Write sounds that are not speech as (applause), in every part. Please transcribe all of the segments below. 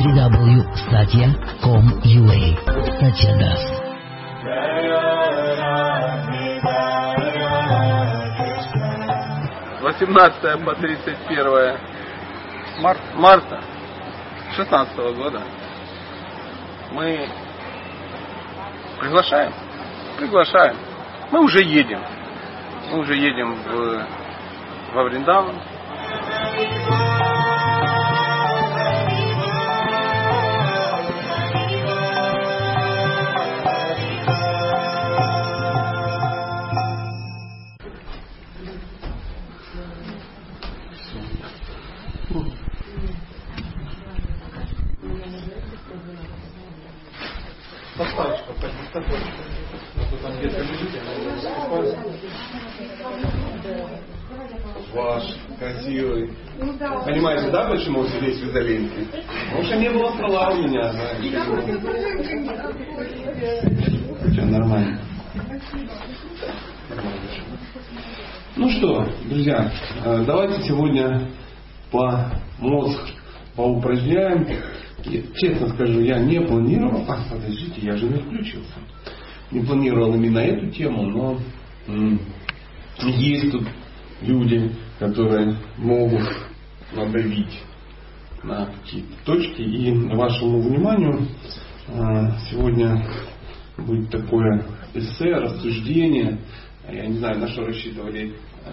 www.satya.com.ua Satya Das. 18 по 31 марта, марта 16 года мы приглашаем, приглашаем. Мы уже едем. Мы уже едем в, во Вриндаван. Меня. Все нормально. Ну что, друзья, э, давайте сегодня по мозг поупражняем. И, честно скажу, я не планировал. А, подождите, я же не включился. Не планировал именно эту тему, но м, есть тут люди, которые могут надавить на какие-то точки. И вашему вниманию э, сегодня будет такое эссе, рассуждение. Я не знаю, на что рассчитывали, э,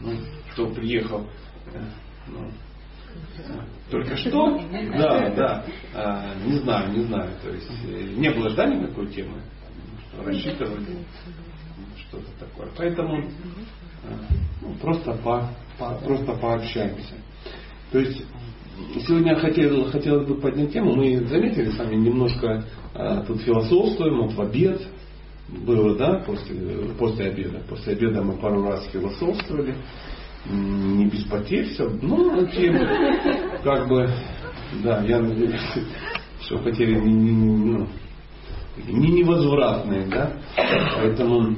ну, кто приехал. э, ну, только что? Да, да. Не знаю, не знаю. То есть не было ждания такой темы, рассчитывали что-то такое. Поэтому ну, просто, по, по, просто пообщаемся. То есть сегодня хотел, хотелось бы поднять тему. Мы заметили с вами немножко а, тут философствуем, вот в обед было, да, после, после обеда. После обеда мы пару раз философствовали не без потерь все. Ну, темы, как бы, да, я надеюсь, что потери не, не, ну, не невозвратные, да. Поэтому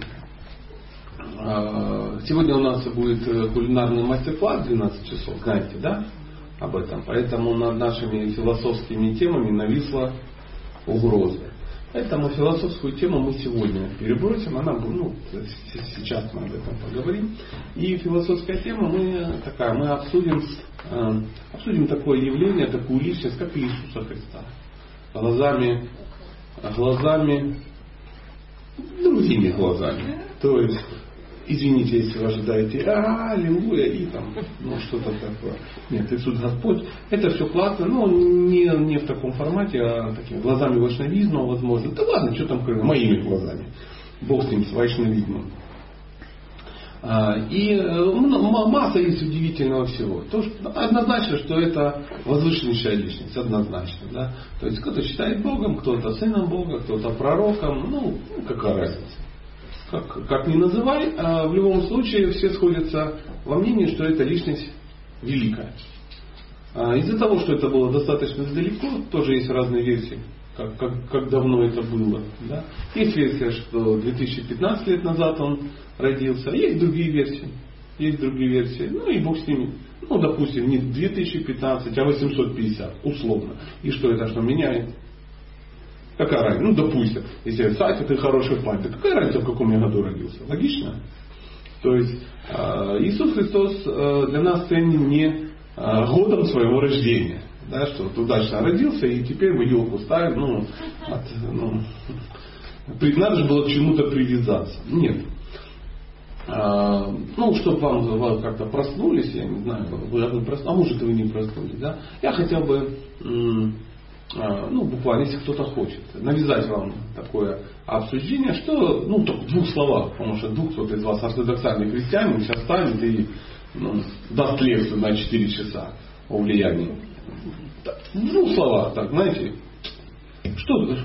э, сегодня у нас будет кулинарный мастер-класс 12 часов, знаете, да, об этом. Поэтому над нашими философскими темами нависла угроза. Поэтому философскую тему мы сегодня перебросим, она ну, сейчас мы об этом поговорим. И философская тема мы такая, мы обсудим, э, обсудим такое явление, такую личность, как Иисуса Христа. Глазами, глазами, другими глазами. То есть извините, если вы ожидаете, а, аллилуйя, и там, ну, что-то такое. Нет, Иисус Господь, это все классно, но не, не в таком формате, а такими глазами вайшнавизма, возможно. Да ладно, что там, моими глазами. Бог с ним, с вайшнавизмом. А, и э, масса есть удивительного всего. То, что, однозначно, что это возвышеннейшая личность, однозначно. Да? То есть кто-то считает Богом, кто-то сыном Бога, кто-то пророком, ну, какая разница как, как ни называй, а в любом случае все сходятся во мнении, что эта личность великая. А из-за того, что это было достаточно далеко, тоже есть разные версии, как, как, как давно это было. Да? Есть версия, что 2015 лет назад он родился, есть другие версии. Есть другие версии. Ну и бог с ними. Ну, допустим, не 2015, а 850, условно. И что это что меняет? Какая разница? Ну, допустим, если Сатя, ты хороший папа, какая разница, в каком я году родился? Логично? То есть э, Иисус Христос э, для нас ценен не э, годом своего рождения. Да, что вот удачно родился, и теперь мы елку ставим, ну, от, ну, надо же было к чему-то привязаться. Нет. А, ну, чтобы вам, вы как-то проснулись, я не знаю, вы, а может вы не проснулись, да? Я хотел бы а, ну, буквально, если кто-то хочет, навязать вам такое обсуждение, что, ну, только в двух словах, потому что вдруг кто-то из вас ортодоксальный христианин сейчас станет и ну, даст лекцию на 4 часа о влиянии. В двух словах, так, знаете, что,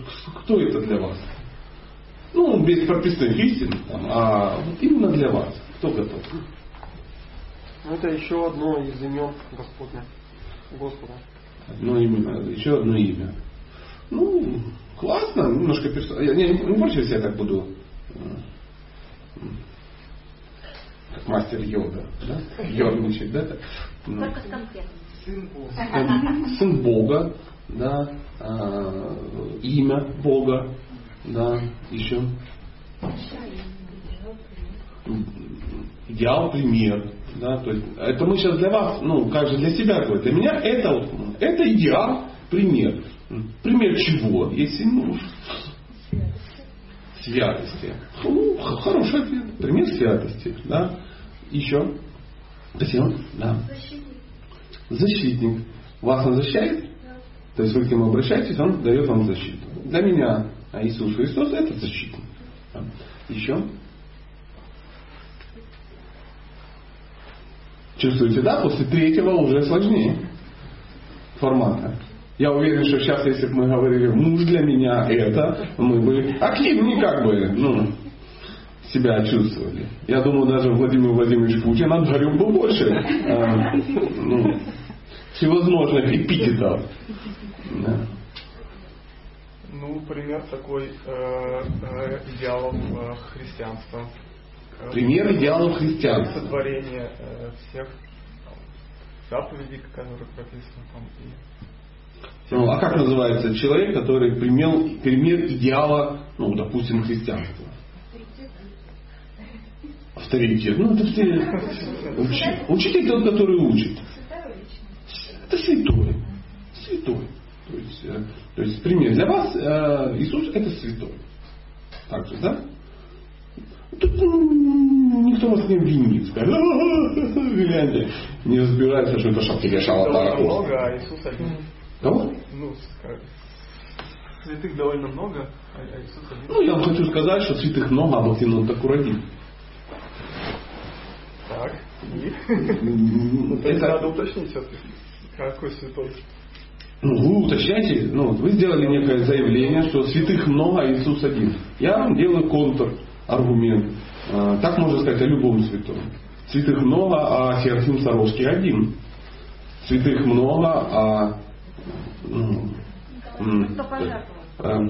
кто это для вас? Ну, без прописных истин, там, а именно для вас. Кто готов? Это еще одно из имен Господня, Господа одно имя, еще одно имя. Ну, классно, немножко персонально. Я не, не против, если я так буду э, как мастер йога, да? Ерничать, да? Только с конкретным. Сын Бога. Сын Бога. да, а, имя Бога, да, еще идеал, пример. Да, то есть, это мы сейчас для вас, ну, как же для себя говорим. Для меня это, это идеал, пример. Пример чего, если ну, святости. Ну, хороший ответ. Пример святости. Да? Еще. Спасибо. Да. Защитник. Защитник. Вас он защищает? Да. То есть вы к нему обращаетесь, он дает вам защиту. Для меня Иисус Христос это защитник. Да. Еще. Чувствуете, да? После третьего уже сложнее формата. Я уверен, что сейчас, если бы мы говорили, муж для меня это, мы бы активнее как бы, ну, себя чувствовали. Я думаю, даже Владимир Владимирович Путин отгорел бы больше э, ну, всевозможных эпитетов. Да. Ну, пример такой э, э, идеалов э, христианства. Пример идеалов христианства. Сотворение э, всех заповедей, которые прописаны там. Ну, а как называется человек, который пример, пример идеала, ну, допустим, христианства? Авторитет. Ну, это все учитель. Учитель тот, который учит. Это святой. Святой. То есть, э, то есть пример для вас э, Иисус это святой. Так же, да? Тут никто вас не обвинит. Гляньте, не разбирается, что это шапки шалатара. Много, а Иисус один. Кого? Ну, святых довольно много, а, Иисус один. Ну, я вам хочу сказать, что святых много, а вот он так уродил. Так, и? Ну, это надо уточнить все-таки, какой святой. Ну, вы уточняйте, ну, вы сделали некое заявление, что святых много, а Иисус один. Я вам делаю контр аргумент. А, так можно сказать о любом святом. Святых много, а Серафим Саровский один. Святых много, а э,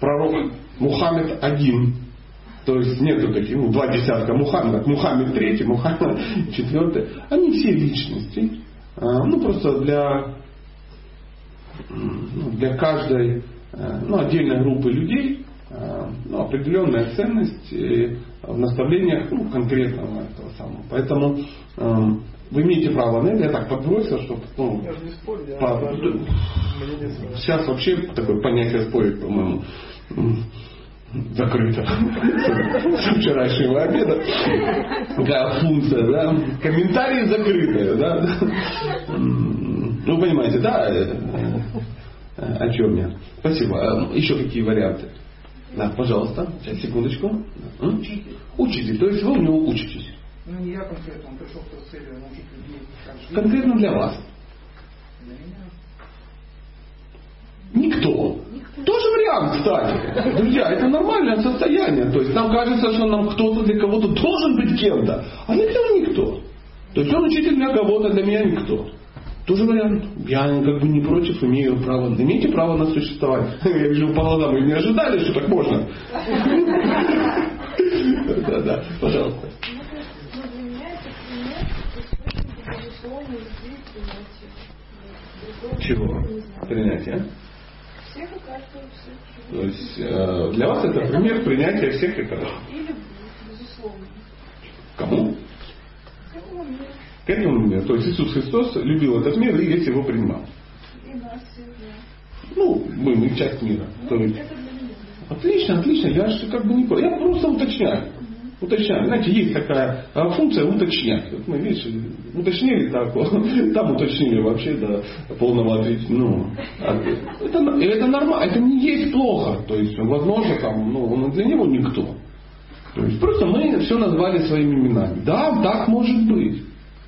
пророк Мухаммед один. То есть нету таких, ну, два десятка Мухаммед, Мухаммед третий, Мухаммед (laughs) четвертый. Они все личности. А, ну, просто для, ну, для каждой э, ну, отдельной группы людей Э, ну, определенная ценность в наставлениях ну, конкретного этого самого. Поэтому э, вы имеете право на это, я так подбросил, чтобы ну, я же не спорю, я по, сейчас вообще такое понятие спорить, по-моему, закрыто с вчерашнего обеда. Какая функция, да? Комментарии закрытые, да? Ну, понимаете, да, э, о чем я? Спасибо. Еще какие варианты? Да, пожалуйста. Сейчас, секундочку. Учитель. Учитель. То есть вы у него учитесь. Ну, не я конкретно, он пришел с целью научить людей. Конкретно для вас. Для меня. Никто. Никто. Тоже вариант, кстати. Друзья, это нормальное состояние. То есть нам кажется, что нам кто-то для кого-то должен быть кем-то. А для кого никто. То есть он учитель для кого-то, для меня никто. Тоже вариант. Я как бы не против, имею право. Имеете право на существовать. (laughs) Я вижу по глазам, вы не ожидали, что так можно. (laughs) Да, да, пожалуйста. Чего? Принятие. То есть э, для вас это пример принятия всех и хорошо. Или безусловно. Кому? к этому миру. То есть Иисус Христос любил этот мир и весь его принимал. Ну, мы, мы часть мира. Ну, То есть, отлично, отлично. Я же как бы не понял. Я просто уточняю. Уточняю. Знаете, есть такая а, функция уточнять. Вот мы, видишь, уточнили так, (laughs) там уточнили вообще до полного ответа. Ну, это, это нормально, это не есть плохо. То есть, возможно, там, ну, он для него никто. То есть просто мы все назвали своими именами. Да, так может быть.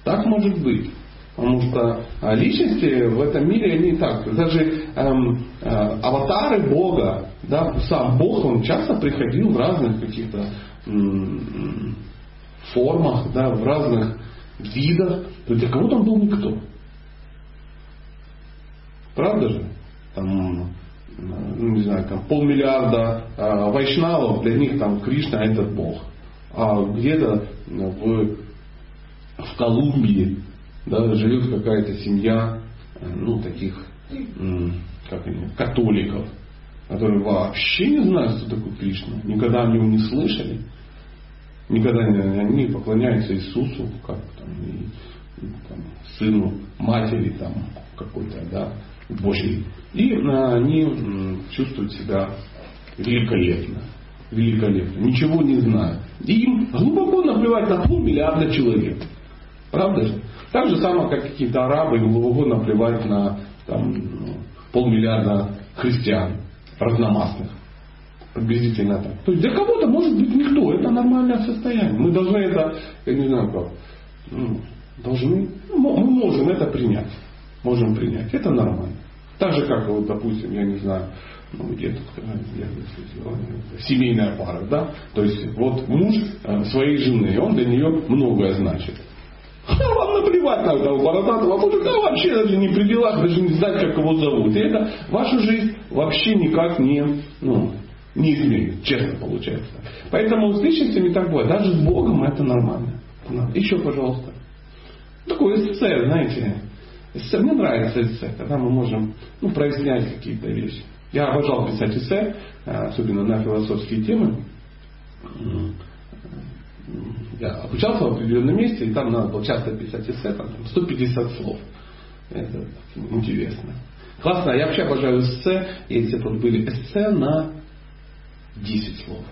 Так может быть. Потому что а, личности в этом мире они так. Даже эм, э, аватары Бога, да, сам Бог, он часто приходил в разных каких-то м- формах, да, в разных видах. То для кого-то он был никто. Правда же? Там, ну, не знаю, там полмиллиарда э, вайшнавов, для них там Кришна это Бог. А где-то в в Колумбии да, живет какая-то семья, э, ну, таких как они, католиков, которые вообще не знают, кто такой Кришна, никогда о нем не слышали, никогда не, они поклоняются Иисусу, как там, и, и, там, сыну матери там какой-то, да, Божьей. И а, они чувствуют себя великолепно. Великолепно. Ничего не знают. И им глубоко наплевать на полмиллиарда человек. Правда же? Так же самое, как какие-то арабы глубоко наплевать на там, полмиллиарда христиан разномастных. Приблизительно так. То есть для кого-то может быть никто. Это нормальное состояние. Мы должны это, я не знаю как, ну, должны, ну, мы можем это принять. Можем принять. Это нормально. Так же, как, вот, допустим, я не знаю, ну, где-то семейная пара, да? То есть вот муж э, своей жены, он для нее многое значит. А вам наплевать на этого бородатого мужика, вообще даже не при делах, даже не знать, как его зовут. И это вашу жизнь вообще никак не, ну, не изменит, честно получается. Поэтому с личностями так бывает. Даже с Богом это нормально. Еще, пожалуйста. Такое эссе, знаете, эссе. Мне нравится эссе, когда мы можем ну, прояснять какие-то вещи. Я обожал писать эссе, особенно на философские темы. Я обучался в определенном месте, и там надо было часто писать эссе, там 150 слов. Это интересно. Классно. Я вообще обожаю эссе, если бы были эссе на 10 слов.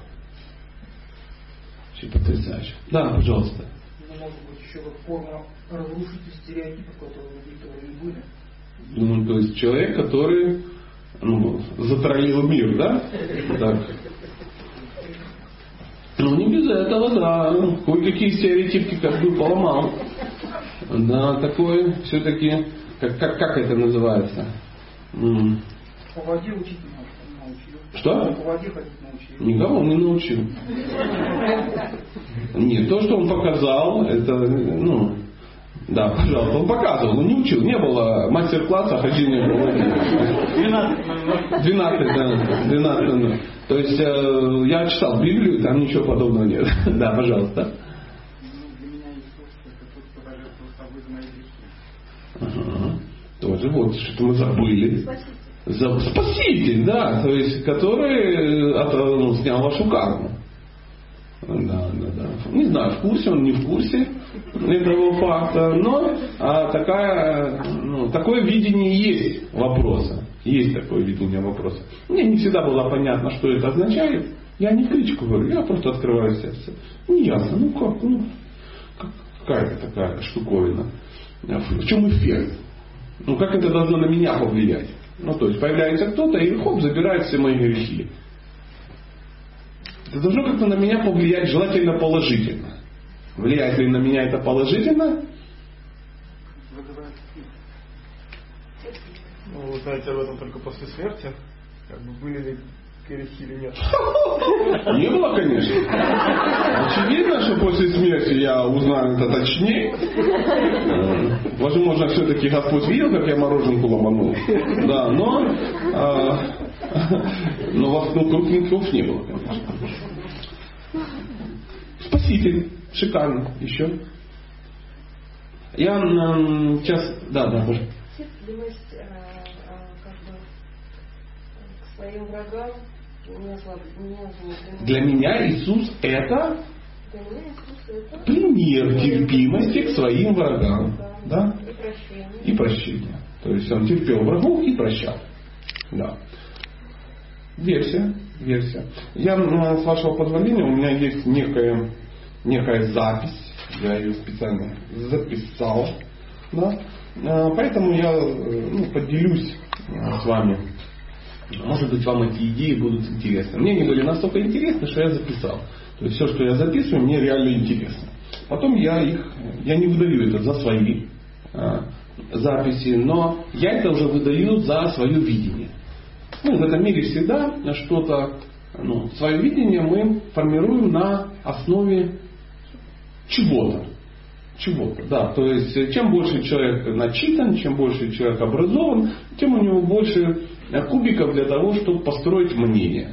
Вообще потрясающе. Да, пожалуйста. Ну, может быть, еще как форма разрушить стереотипы, которые этого не были. Ну, то есть человек, который ну, затроллил мир, да? Так. Ну, не без этого, да. Кое-какие стереотипы как бы поломал. Да, такое все-таки, как, как, как это называется? По воде учить научил. Что? По воде ходить научил. Никого не научил. (laughs) Нет, то, что он показал, это, ну, да, пожалуйста, он показывал, но не учил. Не было мастер-класса, хождения было. 12 12, да. 12 да. То есть э, я читал Библию, там ничего подобного нет. (laughs) Да, пожалуйста. Ага. Тоже вот, что мы забыли. Спаситель, да, то есть, который от, ну, снял вашу карму. Да. Не знаю, в курсе он, не в курсе этого факта, но а, такая, ну, такое видение есть вопроса. Есть такое видение вопроса. Мне не всегда было понятно, что это означает. Я не критику говорю, я просто открываю сердце. Не ясно, ну как, ну, какая-то такая штуковина. В чем эффект? Ну как это должно на меня повлиять? Ну то есть появляется кто-то и хоп, забирает все мои грехи. Это должно как-то на меня повлиять желательно положительно. Влияет ли на меня это положительно? Ну, вы знаете об этом только после смерти. Как бы были ли грехи или нет? (laughs) Не было, конечно. Очевидно, что после смерти я узнаю это точнее. Возможно, все-таки Господь видел, как я мороженку ломанул. Да, но, а, но во ну, крупных не было, конечно. Спаситель. Шикарно. Еще. Я сейчас... Да, да, боже. Э, э, для меня Иисус это пример терпимости к своим врагам. Да? И прощение. И прощение. То есть он терпел врагов и прощал. Да. Версия. Версия. Я, с вашего позволения, у меня есть некая, некая запись. Я ее специально записал. Да? А, поэтому я ну, поделюсь с вами может быть, вам эти идеи будут интересны. Мне они были настолько интересны, что я записал. То есть все, что я записываю, мне реально интересно. Потом я их, я не выдаю это за свои а, записи, но я это уже выдаю за свое видение. Ну, в этом мире всегда что-то, ну, свое видение мы формируем на основе чего-то. Чего-то, да. То есть, чем больше человек начитан, чем больше человек образован, тем у него больше Э, кубиков для того, чтобы построить мнение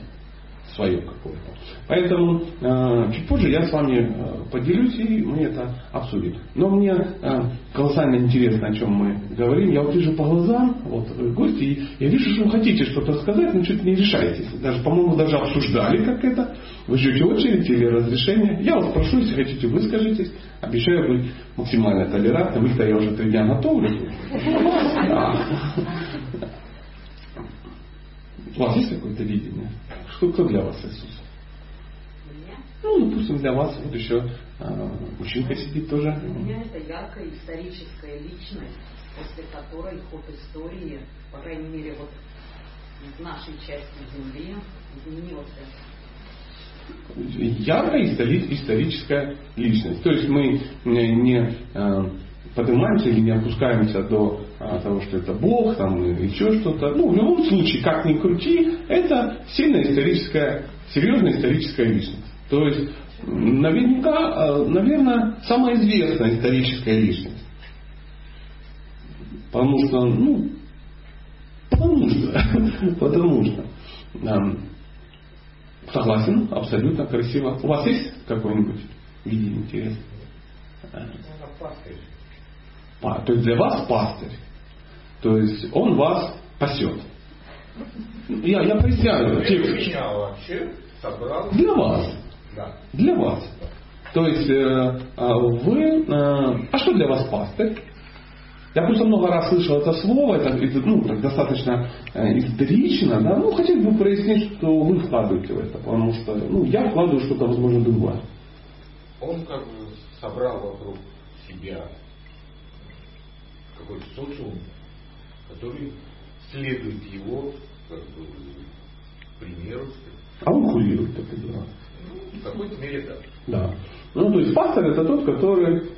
свое какое-то. Поэтому э, чуть позже я с вами э, поделюсь и мы это обсудим. Но мне э, колоссально интересно, о чем мы говорим. Я вот вижу по глазам, вот гости, и я вижу, что вы хотите что-то сказать, но что-то не решаетесь. Даже, по-моему, даже обсуждали как это. Вы ждете очередь или разрешение. Я вас прошу, если хотите, выскажитесь. Обещаю быть максимально толерантным. Их-то я уже три дня готовлю. (laughs) У вас есть какое-то видение? Что, кто для вас Иисус? Ну, допустим, для вас вот еще э, мужчинка сидит тоже. Для меня это яркая историческая личность, после которой ход истории, по крайней мере, вот в нашей части Земли изменился. Яркая историческая личность. То есть мы не э, поднимаемся или не опускаемся до а, того, что это Бог там, или еще что-то. Ну, в любом случае, как ни крути, это сильная историческая, серьезная историческая личность. То есть, наверняка, а, наверное, самая известная историческая личность. Потому что, ну, потому что, (laughs) потому что. Согласен, абсолютно красиво. У вас есть какой-нибудь видение интересное? То есть для вас пастырь. То есть он вас пасет. Я, я поясняю текст. Меня вообще собрал. Для вас. Да. Для вас. То есть э, а вы... Э, а что для вас пастырь? Я просто много раз слышал это слово, это ну, так достаточно э, исторично, да, ну хотел бы прояснить, что вы вкладываете в это, потому что ну, я вкладываю что-то, возможно, другое. Он как бы собрал вокруг себя какой-то социум, который следует его как бы, примеру. А он курирует это дело. Ну, в какой-то мере да. Да. Ну, то есть пастор это тот, который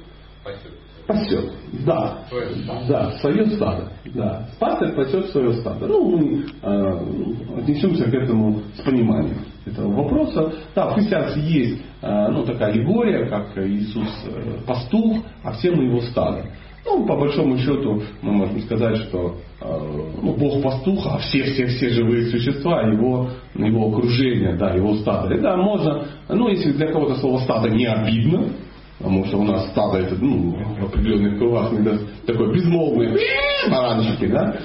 Пасет. пасет. Да. Свое стадо. Да, свое стадо. Да. Пастор пасет свое стадо. Ну, мы э, отнесемся к этому с пониманием этого вопроса. Да, в христианстве есть э, ну, такая аллегория, как Иисус э, пастух, а все мы его стадо. Ну, по большому счету, мы можем сказать, что э, ну, Бог пастух, а все-все-все живые существа, его, его окружение, да, его стадо. И да, можно, ну, если для кого-то слово стадо не обидно, потому что у нас стадо это ну, в определенных кругах такой безмолвный баранчики, да.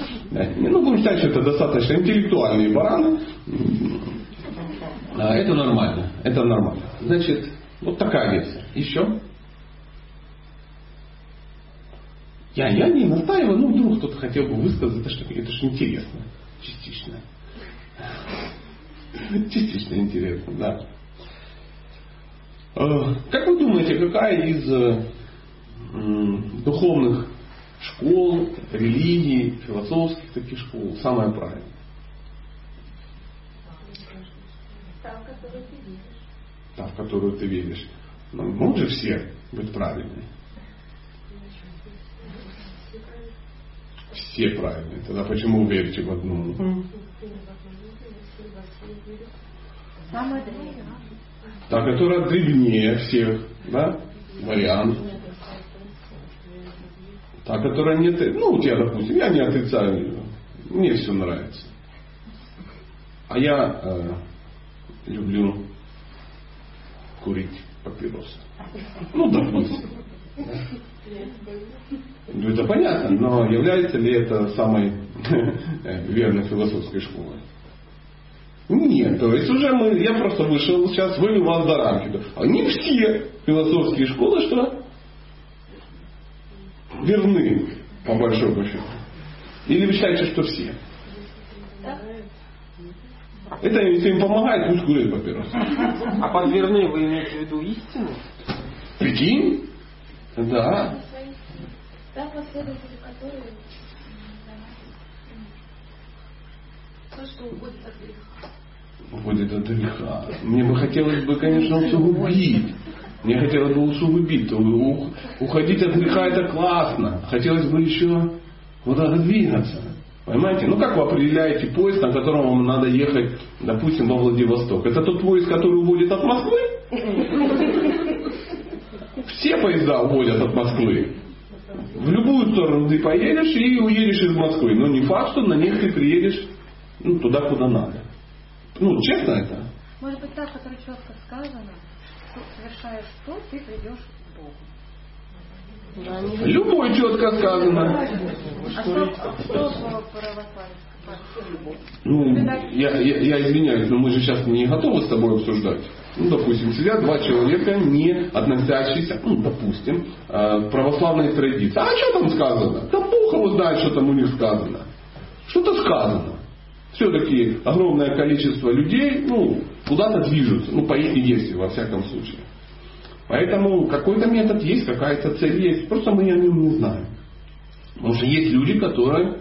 Ну, будем считать, что это достаточно интеллектуальные бараны. Это нормально, это нормально. Значит, вот такая версия. Еще? Я, я не настаиваю, ну вдруг кто-то хотел бы высказать, это что это же интересно. Частично. Частично интересно, да. Э, как вы думаете, какая из э, духовных школ, религий, философских таких школ самая правильная? Та, в которую ты веришь. Та, в которую ты веришь. Ну, могут же все быть правильными. Все правильные. Тогда почему вы верите в одну? Та, которая древнее всех, да? Вариант. Та, которая не ты. Ну, у тебя, допустим, я не отрицаю. Мне все нравится. А я э, люблю курить папиросы. Ну, допустим. Ну, это понятно, но является ли это самой (laughs) верной философской школой? Нет, то есть уже мы, я просто вышел, сейчас вывел вас до рамки. Они все философские школы, что верны, по большому счету. Или вы считаете, что все? Это если им помогает, пусть курят папиросы. А под верны вы имеете в виду истину? Прикинь? Да. Та последователи то, что уходит от греха. Уходит от греха. Мне бы хотелось бы, конечно, усугубить. Мне хотелось бы усугубить. Уходить от греха это классно. Хотелось бы еще куда-то двигаться. Понимаете? Ну как вы определяете поезд, на котором вам надо ехать, допустим, во Владивосток? Это тот поезд, который уводит от Москвы? (laughs) Все поезда уводят от Москвы. В любую сторону ты поедешь и уедешь из Москвы. Но не факт, что на них ты приедешь ну, туда, куда надо. Ну, честно это? Может быть, так, которое четко сказано, что совершаешь то, ты придешь к Богу. Да, Любой четко сказано. А что, что в православии? Ну, я, я, я извиняюсь, но мы же сейчас не готовы с тобой обсуждать. Ну, допустим, сидят два человека, не относящиеся, ну, допустим, э, к православной традиции. А что там сказано? Да Бог его знает, что там у них сказано. Что-то сказано. Все-таки огромное количество людей, ну, куда-то движутся, ну, по их версии, во всяком случае. Поэтому какой-то метод есть, какая-то цель есть. Просто мы о нем не знаем. Потому что есть люди, которые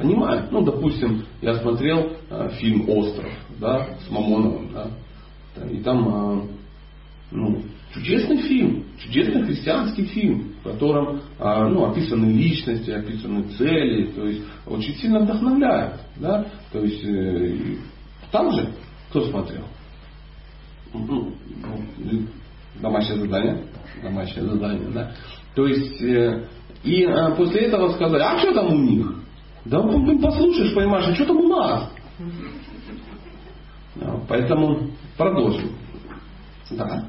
понимают. Ну, допустим, я смотрел э, фильм «Остров» да, с Мамоновым. Да, и там э, ну, чудесный фильм, чудесный христианский фильм, в котором э, ну, описаны личности, описаны цели, то есть очень сильно вдохновляет. Да? То есть э, там же, кто смотрел? Ну, ну, домашнее задание, домашнее задание, да. То есть, э, и э, после этого сказали, а что там у них? Да блин, послушаешь, поймаешь, а что там у нас? Поэтому продолжим. Да.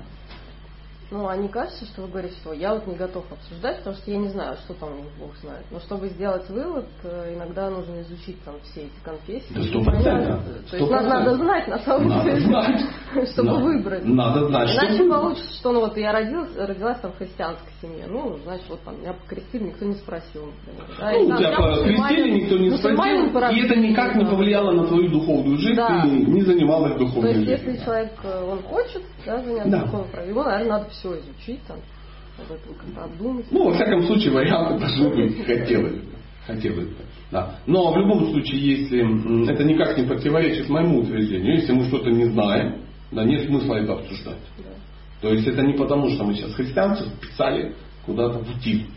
Ну, а не кажется, что вы говорите, что я вот не готов обсуждать, потому что я не знаю, что там у них Бог знает. Но чтобы сделать вывод, э, иногда нужно изучить там все эти конфессии. Да сто процентов. То есть надо, надо знать на самом Надо деле, знать. (laughs) чтобы Надо. выбрать. Надо знать, Иначе что получится, что ну вот я родилась, родилась там в христианской семье. Ну, значит, вот там меня покрестили, никто не спросил, например. Да, Ну, тебя я покрестили, никто не спросил, и это никак не повлияло на твою духовную жизнь, Да. ты не занималась То духовной есть, жизнью. если человек, э, он хочет да, заняться Да. практикой, его, наверное, надо все изучить, там, об этом как-то обдумать. Ну, во всяком случае, варианты должны быть. Хотелось бы. Хотелось бы. Да. Но в любом случае, если это никак не противоречит моему утверждению, если мы что-то не знаем, да, нет смысла это обсуждать. Да. То есть это не потому, что мы сейчас христианцев писали куда-то в утиль,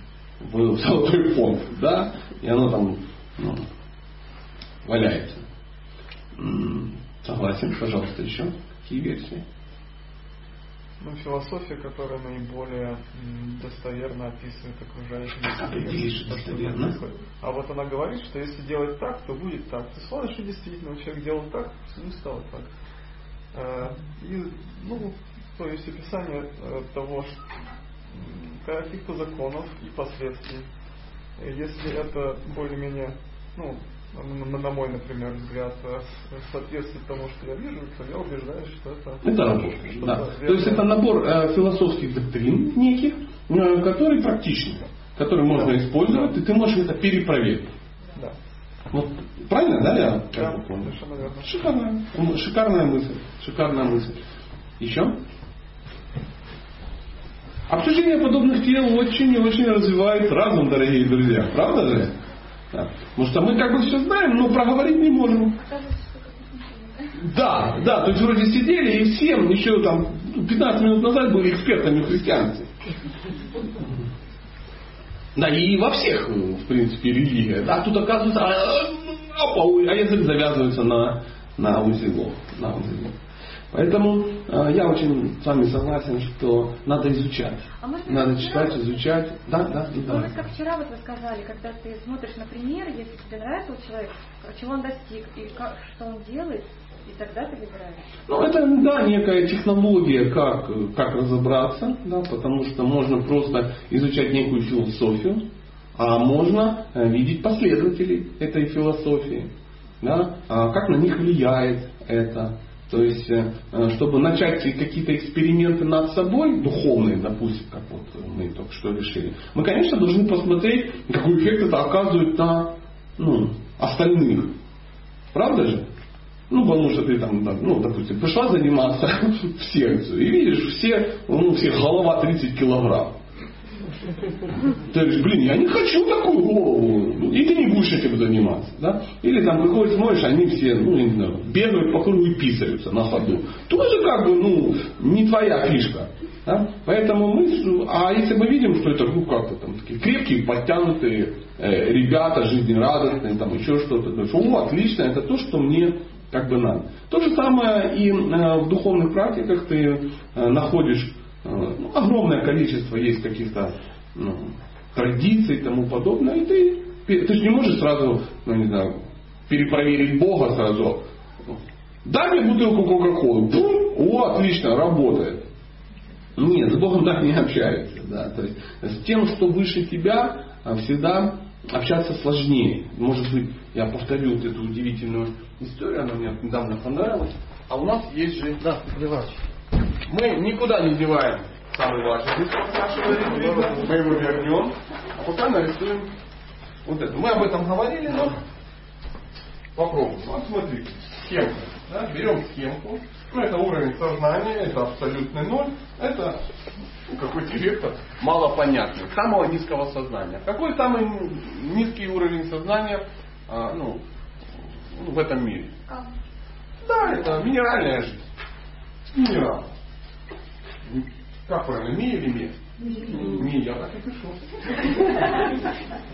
в золотой фонд, да, и оно там ну, валяется. Согласен, пожалуйста, еще какие версии? Ну, философия, которая наиболее достоверно описывает окружающий достоверно? А вот она говорит, что если делать так, то будет так. Ты смотришь, и действительно, человек делал так, не стало так. Э, И, ну, то есть описание э, того, каких-то законов и последствий. Э, Если это более-менее, ну, на, мой, например, взгляд, э, соответствует тому, что я вижу, то я убеждаюсь, что это... Это работает. что-то Да. То есть это набор э, философских доктрин неких, э, которые практичны, которые можно Да. использовать, Да. и ты можешь это перепроверить. Да. Вот правильно, да, я Да, как понял? совершенно верно. Шикарная, шикарная мысль, шикарная мысль. Еще? Обсуждение подобных тем очень и очень развивает разум, дорогие друзья. Правда же? Да. Потому что мы как бы все знаем, но проговорить не можем. Да, да, то есть вроде сидели и всем еще там 15 минут назад были экспертами в христианстве. Да, и во всех, в принципе, религиях. Да, тут оказывается, а, опа, а язык завязывается на, на узелок. На узелок. Поэтому э, я очень с вами согласен, что надо изучать. А может Надо вчера читать, вот- изучать. Да, да, Может да. как вчера вот вы сказали, когда ты смотришь на пример, если тебе нравится вот человек, чего он достиг и как, что он делает, и тогда ты выбираешь. Ну, это, да, некая технология, как, как разобраться, да, потому что можно просто изучать некую философию, а можно э, видеть последователей этой философии, да, а как на них влияет это. То есть, э, э, чтобы начать какие-то эксперименты над собой, духовные, допустим, как вот мы только что решили, мы, конечно, должны посмотреть, какой эффект это оказывает на ну, остальных. Правда же? Ну, потому что ты там, ну, допустим, пришла заниматься (laughs) в секцию и видишь, все, ну, у всех голова 30 килограмм. Ты говоришь, блин, я не хочу такую голову. И ты не будешь этим заниматься. Да? Или там приходишь, смотришь, они все, ну, не знаю, бегают по кругу и писаются на ходу. Тоже как бы, ну, не твоя фишка. Да? Поэтому мы, а если мы видим, что это, ну, как-то там такие крепкие, подтянутые э, ребята, жизнерадостные, там еще что-то, то есть, о, отлично, это то, что мне как бы надо. То же самое и э, в духовных практиках ты э, находишь э, ну, огромное количество есть каких-то ну, традиций и тому подобное, и ты, ты же не можешь сразу, ну не знаю, перепроверить Бога сразу. Дай мне бутылку Кока-Колы. О, отлично, работает. Нет, с Богом так не общается. Да? То есть с тем, что выше тебя, а, всегда общаться сложнее. Может быть, я повторю вот эту удивительную историю, она мне недавно понравилась. А у нас есть же... Да, Левач. Мы никуда не деваем самый важный. Мы его вернем, а пока нарисуем вот это. Мы об этом говорили, но попробуем. Вот смотрите, схемка. Да? Берем схемку. Ну, это уровень сознания, это абсолютный ноль. Это ну, какой-то вектор малопонятный, самого низкого сознания. Какой самый низкий уровень сознания а, ну, в этом мире? Да, это минеральная жизнь. Минерал. Как правильно, ми или ми? Ми, я так и пишу.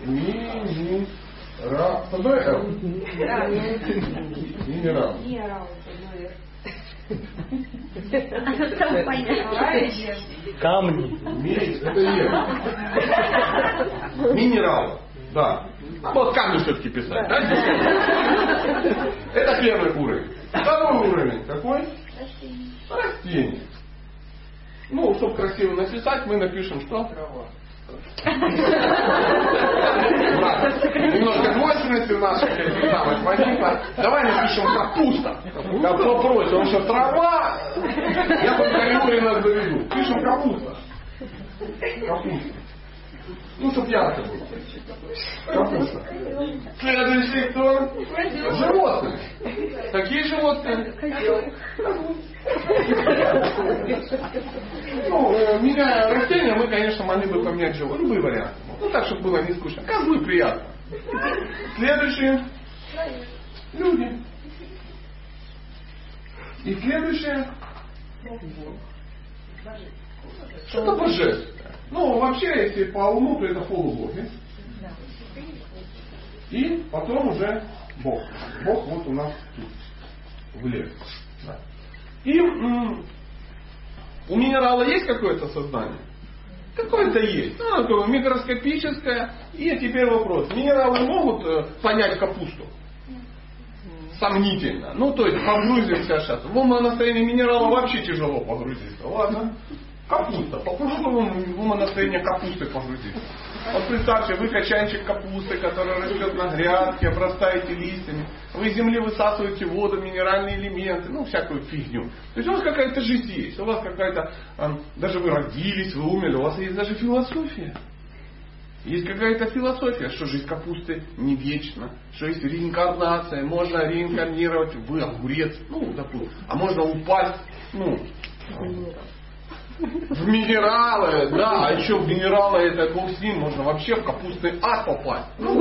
Ми, ми, ра. С одной Р? Минерал. Там понятно. Камни. Ми, это Е. Минерал. Да. А вот камни все-таки писать. Да? Это первый уровень. Второй уровень какой? Растение. Ну, чтобы красиво написать, мы напишем что? Трава. Немножко двойственности в наших самых возникла. Давай напишем капуста. Как попросим, он что трава, я только Юрина заведу. Пишем капуста. Капуста. Ну, чтоб ярко было. Капуста. Следующий кто? Животные. Какие животные? Ну, э, меняя растения, мы, конечно, могли бы поменять животные. Любые варианты. Ну, так, чтобы было не скучно. Козлы приятно. Следующие. Люди. И следующее. Что-то божественное. Ну, вообще, если по уму, то это полубоги. И потом уже Бог. Бог вот у нас тут, влез. Да. И м, у минерала есть какое-то сознание? Какое-то есть. Ну, такое микроскопическое. И теперь вопрос. Минералы могут э, понять капусту? Сомнительно. Ну, то есть погрузимся сейчас. В умонастроение минерала вообще тяжело погрузиться. Ладно. Капуста. Попробуем в умонастроение капусты погрузиться. Вот представьте, вы качанчик капусты, который растет на грядке, обрастаете листьями. Вы из земли высасываете воду, минеральные элементы, ну, всякую фигню. То есть у вас какая-то жизнь есть, у вас какая-то, э, даже вы родились, вы умерли, у вас есть даже философия. Есть какая-то философия, что жизнь капусты не вечна, что есть реинкарнация, можно реинкарнировать, вы огурец, ну, допустим, а можно упасть, ну, в минералы, да, а еще в минералы это ним, можно вообще в капустный ад попасть. Ну,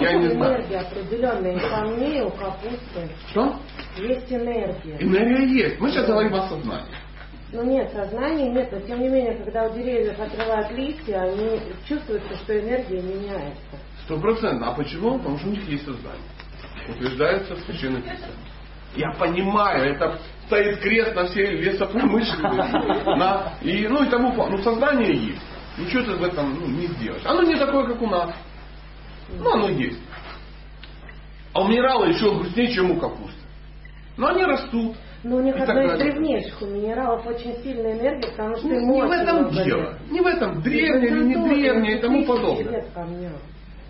Я не знаю. энергия определенная. И камней, у капусты Что? есть энергия. Энергия есть. Мы сейчас говорим о сознании. Ну нет, сознания нет, но тем не менее, когда у деревьев отрывают листья, они чувствуется, что энергия меняется. Сто процентов. А почему? Потому что у них есть сознание. Утверждается в Писании. Я понимаю, это стоит крест на всей лесопромышленности. На, и, ну и тому. Ну сознание есть. Ничего ты в этом ну, не сделаешь. Оно не такое, как у нас. Ну оно есть. А у минерала еще грустнее, чем у капусты. Но они растут. Но у них одна из древнейших у минералов очень сильная энергия, потому что Ну, не в этом дело. Не в этом. Древнее или не древнее и тому подобное.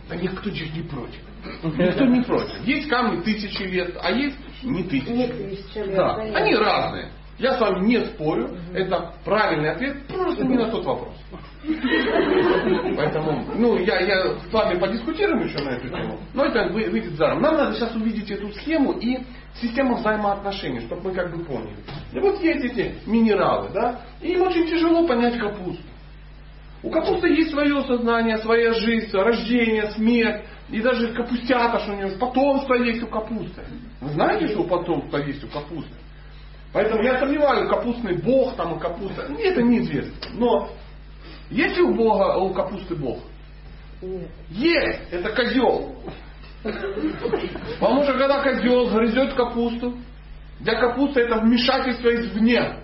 Да никто же не против. Никто не против. Есть камни тысячи лет, а есть не тысячи. Не лет. Да, они разные. Я с вами не спорю, это правильный ответ, просто не на тот вопрос. Поэтому, ну, я, я с вами подискутируем еще на эту тему, но это вы- выйдет рамки. Нам надо сейчас увидеть эту схему и систему взаимоотношений, чтобы мы как бы поняли. И вот есть эти минералы, да, и им очень тяжело понять капусту. У капусты есть свое сознание, своя жизнь, рождение, смерть. И даже капустята, что у нее потомство есть у капусты. Вы знаете, что потомство есть у капусты? Поэтому я сомневаюсь, капустный бог там и капуста. Мне это неизвестно. Но есть ли у Бога, у капусты бог? Есть! Это козел. Потому что когда козел грызет капусту, для капусты это вмешательство извне.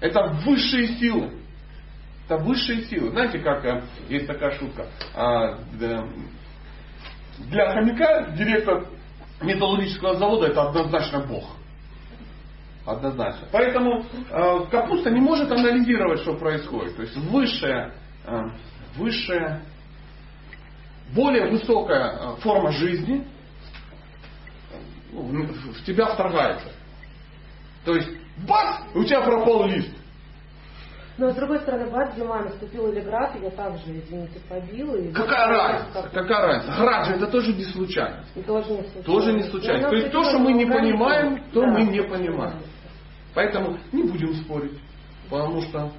Это высшие силы. Это высшие силы. Знаете, как э, есть такая шутка. Для хомяка директор металлургического завода это однозначно бог. Однозначно. Поэтому э, капуста не может анализировать, что происходит. То есть высшая, э, высшая, более высокая э, форма жизни ну, в, в тебя вторгается. То есть, бац, у тебя пропал лист. Но с другой стороны, бац, зима наступила или град, я также, извините, побила. И Какая разница? Какая разница? Град же это тоже не случайно. И тоже не случайно. Тоже не случайно. То есть то, что мы не понимаем, то мы не понимаем. Поэтому не будем спорить. Потому что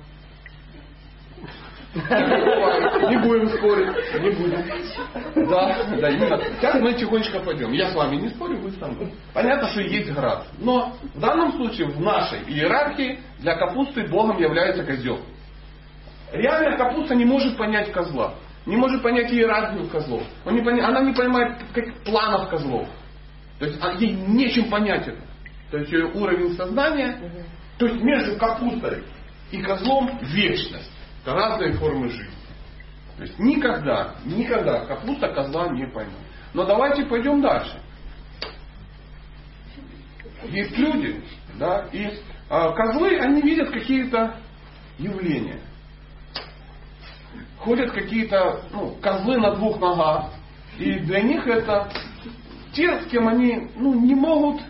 не будем спорить, не будем. Да, да, именно. Сейчас мы тихонечко пойдем. Я с вами не спорю, вы со мной. Понятно, что есть град. Но в данном случае в нашей иерархии для капусты Богом является козел. Реально капуста не может понять козла. Не может понять иерархию козлов. Он не пони... Она не понимает как планов козлов. То есть а ей нечем понять это. То есть ее уровень сознания, то есть между капустой и козлом вечность. Это разные формы жизни. То есть никогда, никогда капуста козла не поймет. Но давайте пойдем дальше. Есть люди, да, и а, козлы, они видят какие-то явления. Ходят какие-то ну, козлы на двух ногах. И для них это те, с кем они ну, не могут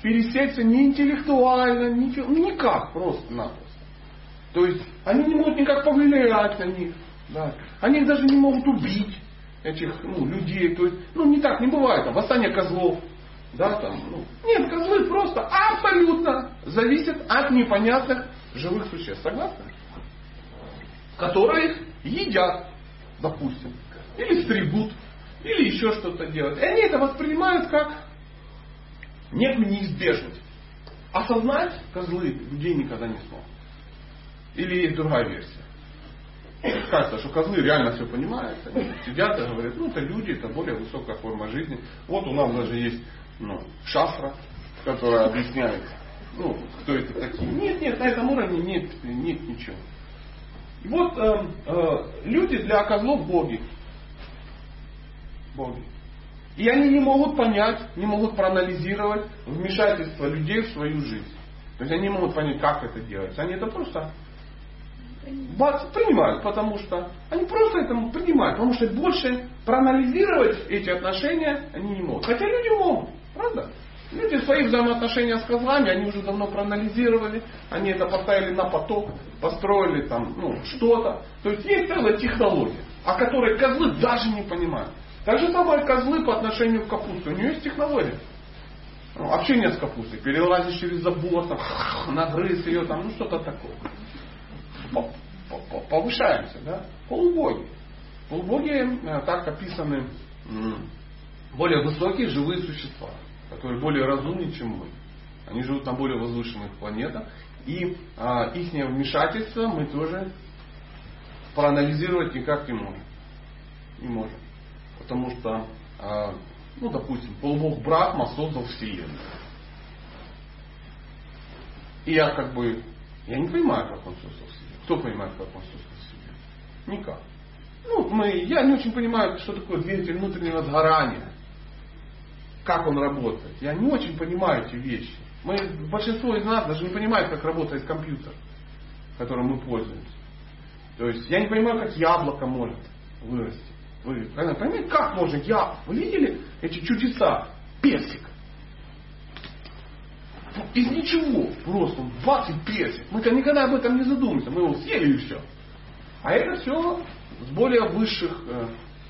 пересечься ни интеллектуально, ничего, ну, никак просто-напросто. То есть они не могут никак повлиять на них. Да. Они даже не могут убить этих ну, людей. То есть, ну, не так не бывает. Там, восстание козлов. Да, там, ну. Нет, козлы просто абсолютно зависят от непонятных живых существ. Согласны? Которые их едят, допустим. Или стригут. Или еще что-то делают. И они это воспринимают как некую неизбежность. Осознать козлы людей никогда не смогут. Или есть другая версия. Кажется, что козлы реально все понимают. Они сидят и говорят, ну это люди, это более высокая форма жизни. Вот у нас даже есть ну, шафра, которая объясняет, ну, кто это такие. Нет, нет, на этом уровне нет, нет ничего. И вот э, э, люди для козлов боги. Боги. И они не могут понять, не могут проанализировать вмешательство людей в свою жизнь. То есть они не могут понять, как это делается. Они это просто бац, принимают, потому что они просто это принимают, потому что больше проанализировать эти отношения они не могут. Хотя люди могут, правда? Люди свои взаимоотношения с козлами, они уже давно проанализировали, они это поставили на поток, построили там ну, что-то. То есть есть целая технология, о которой козлы даже не понимают. Так же самое козлы по отношению к капусте. У нее есть технология. Ну, общение с капустой. Перелазишь через забор, там, (laughs) нагрыз ее, там, ну что-то такое. Повышаемся, да? Полубоги. Полубоги э, так описаны более высокие живые существа, которые более разумны, чем мы. Они живут на более возвышенных планетах. И а, их вмешательство мы тоже проанализировать никак не можем. Не можем. Потому что, а, ну, допустим, полубог Брахма создал Вселенную. И я как бы, я не понимаю, как он создал Вселенную. Кто понимает, как он создал Вселенную? Никак. Ну, мы, я не очень понимаю, что такое двигатель внутреннего сгорания. Как он работает. Я не очень понимаю эти вещи. Мы, большинство из нас даже не понимает, как работает компьютер, которым мы пользуемся. То есть я не понимаю, как яблоко может вырасти. Вы понимаете, как можно? Я, вы видели эти чудеса? Персик. Из ничего. Просто бац и персик. Мы-то никогда об этом не задумываемся. Мы его съели и все. А это все с более высших э,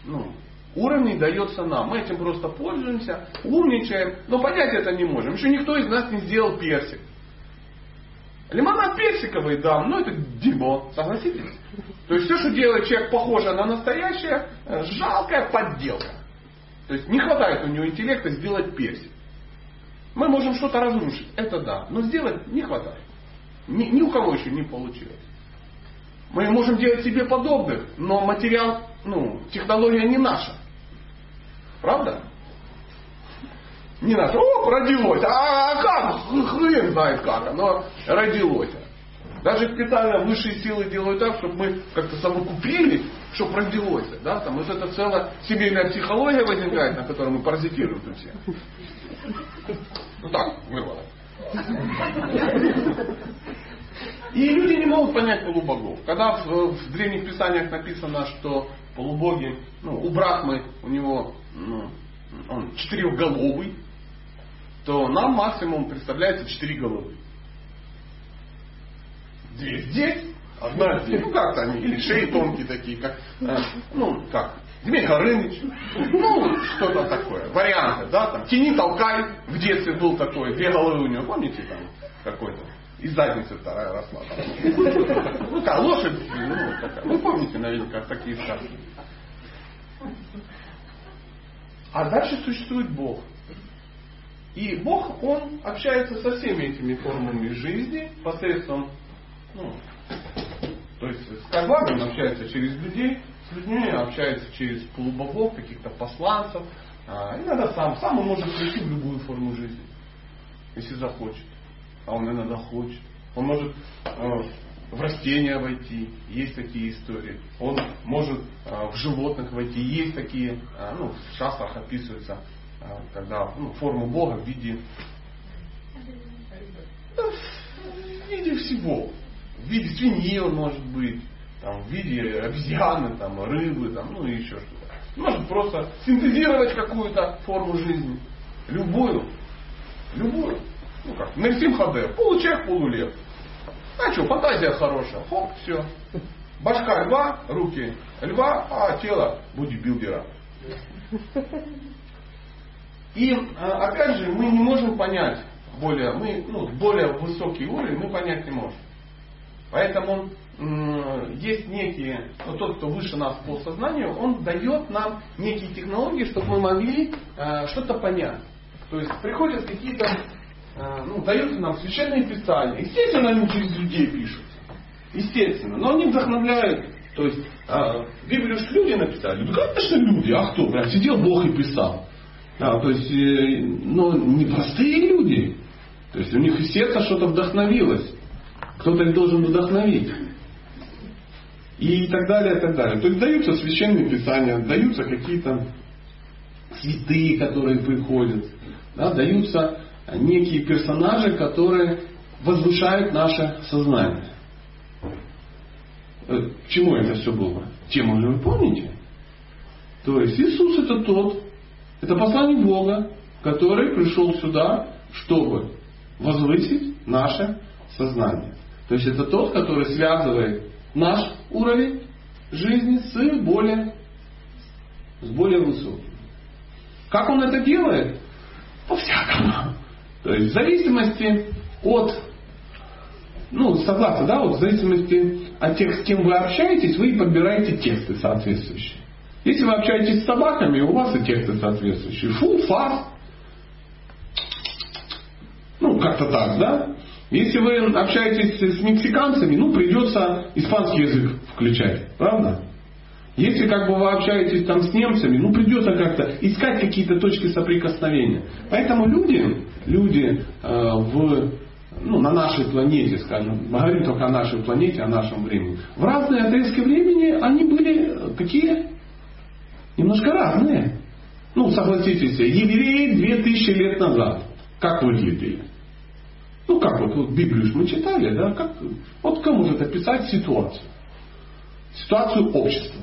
ну, уровней дается нам. Мы этим просто пользуемся, умничаем, но понять это не можем. Еще никто из нас не сделал персик. Лимонад персиковый, да, но это дерьмо, согласитесь? То есть все, что делает человек похоже на настоящее, э, жалкая подделка. То есть не хватает у него интеллекта сделать персик. Мы можем что-то разрушить, это да, но сделать не хватает. Ни, ни у кого еще не получилось. Мы можем делать себе подобных, но материал, ну, технология не наша. Правда? Не наша. О, родилось. А как? Хрен знает как оно родилось. Даже специально высшие силы делают так, чтобы мы как-то совокупились, чтобы родилось. Да? Там вот это целая семейная психология возникает, на которой мы паразитируем все. Ну так, вырвало. И люди не могут понять полубогов. Когда в, в древних писаниях написано, что полубоги, ну, у Брахмы, у него, ну, он четырехголовый, то нам максимум представляется четыре головы. Две здесь, одна здесь. Ну как-то они, или шеи тонкие такие, как, э, ну как, Дмитрий Горыныч, ну, что-то такое, варианты, да, там, тяни, толкай, в детстве был такой, две головы у него, помните, там, какой-то, и задница вторая росла. Ну, как лошадь, ну, такая, вы помните, наверняка, такие сказки. А дальше существует Бог. И Бог, Он общается со всеми этими формами жизни посредством, ну, то есть с он общается через людей, людьми общается через полубогов, каких-то посланцев. А, иногда сам, сам он может прийти в любую форму жизни, если захочет. А он иногда хочет. Он может э, в растения войти, есть такие истории. Он может э, в животных войти, есть такие, э, ну, в шастрах описывается, э, когда ну, форму Бога в виде, да, в виде всего. В виде свиньи он может быть, там, в виде обезьяны, там, рыбы, там, ну и еще что-то. Может просто синтезировать какую-то форму жизни. Любую. Любую. Ну как, Нельсим Хадер, получай полулев. А что, фантазия хорошая. Хоп, все. Башка льва, руки льва, а тело бодибилдера. И а, опять же, мы не можем понять более, мы, ну, более высокий уровень мы понять не можем. Поэтому есть некие, вот тот, кто выше нас по сознанию, он дает нам некие технологии, чтобы мы могли э, что-то понять. То есть приходят какие-то, э, ну, дают нам священные писания. Естественно, они через людей пишут. Естественно. Но они вдохновляют. То есть э, Библию же люди написали. Ну, конечно, люди. А кто? Прям сидел Бог и писал. А, то есть, э, но не простые люди. То есть у них и сердце что-то вдохновилось. Кто-то их должен вдохновить. И так далее, и так далее. То есть даются священные писания, даются какие-то святые, которые приходят. Да, даются некие персонажи, которые возвышают наше сознание. Э, к чему это все было? Тему же вы помните? То есть Иисус это тот, это посланник Бога, который пришел сюда, чтобы возвысить наше сознание. То есть это тот, который связывает наш уровень жизни с более, с более высоким. Как он это делает? По-всякому. То есть в зависимости от, ну, согласно, да, вот в зависимости от тех, с кем вы общаетесь, вы подбираете тексты соответствующие. Если вы общаетесь с собаками, у вас и тексты соответствующие. Фу, фас. Ну, как-то так, да? Если вы общаетесь с мексиканцами, ну, придется испанский язык включать. Правда? Если как бы вы общаетесь там с немцами, ну придется как-то искать какие-то точки соприкосновения. Поэтому люди, люди э, в, ну, на нашей планете, скажем, мы говорим только о нашей планете, о нашем времени, в разные отрезки времени они были какие? Немножко разные. Ну, согласитесь, евреи 2000 лет назад, как выглядели? Ну как вот, вот Библию мы читали, да? Как, вот кто может описать ситуацию? Ситуацию общества.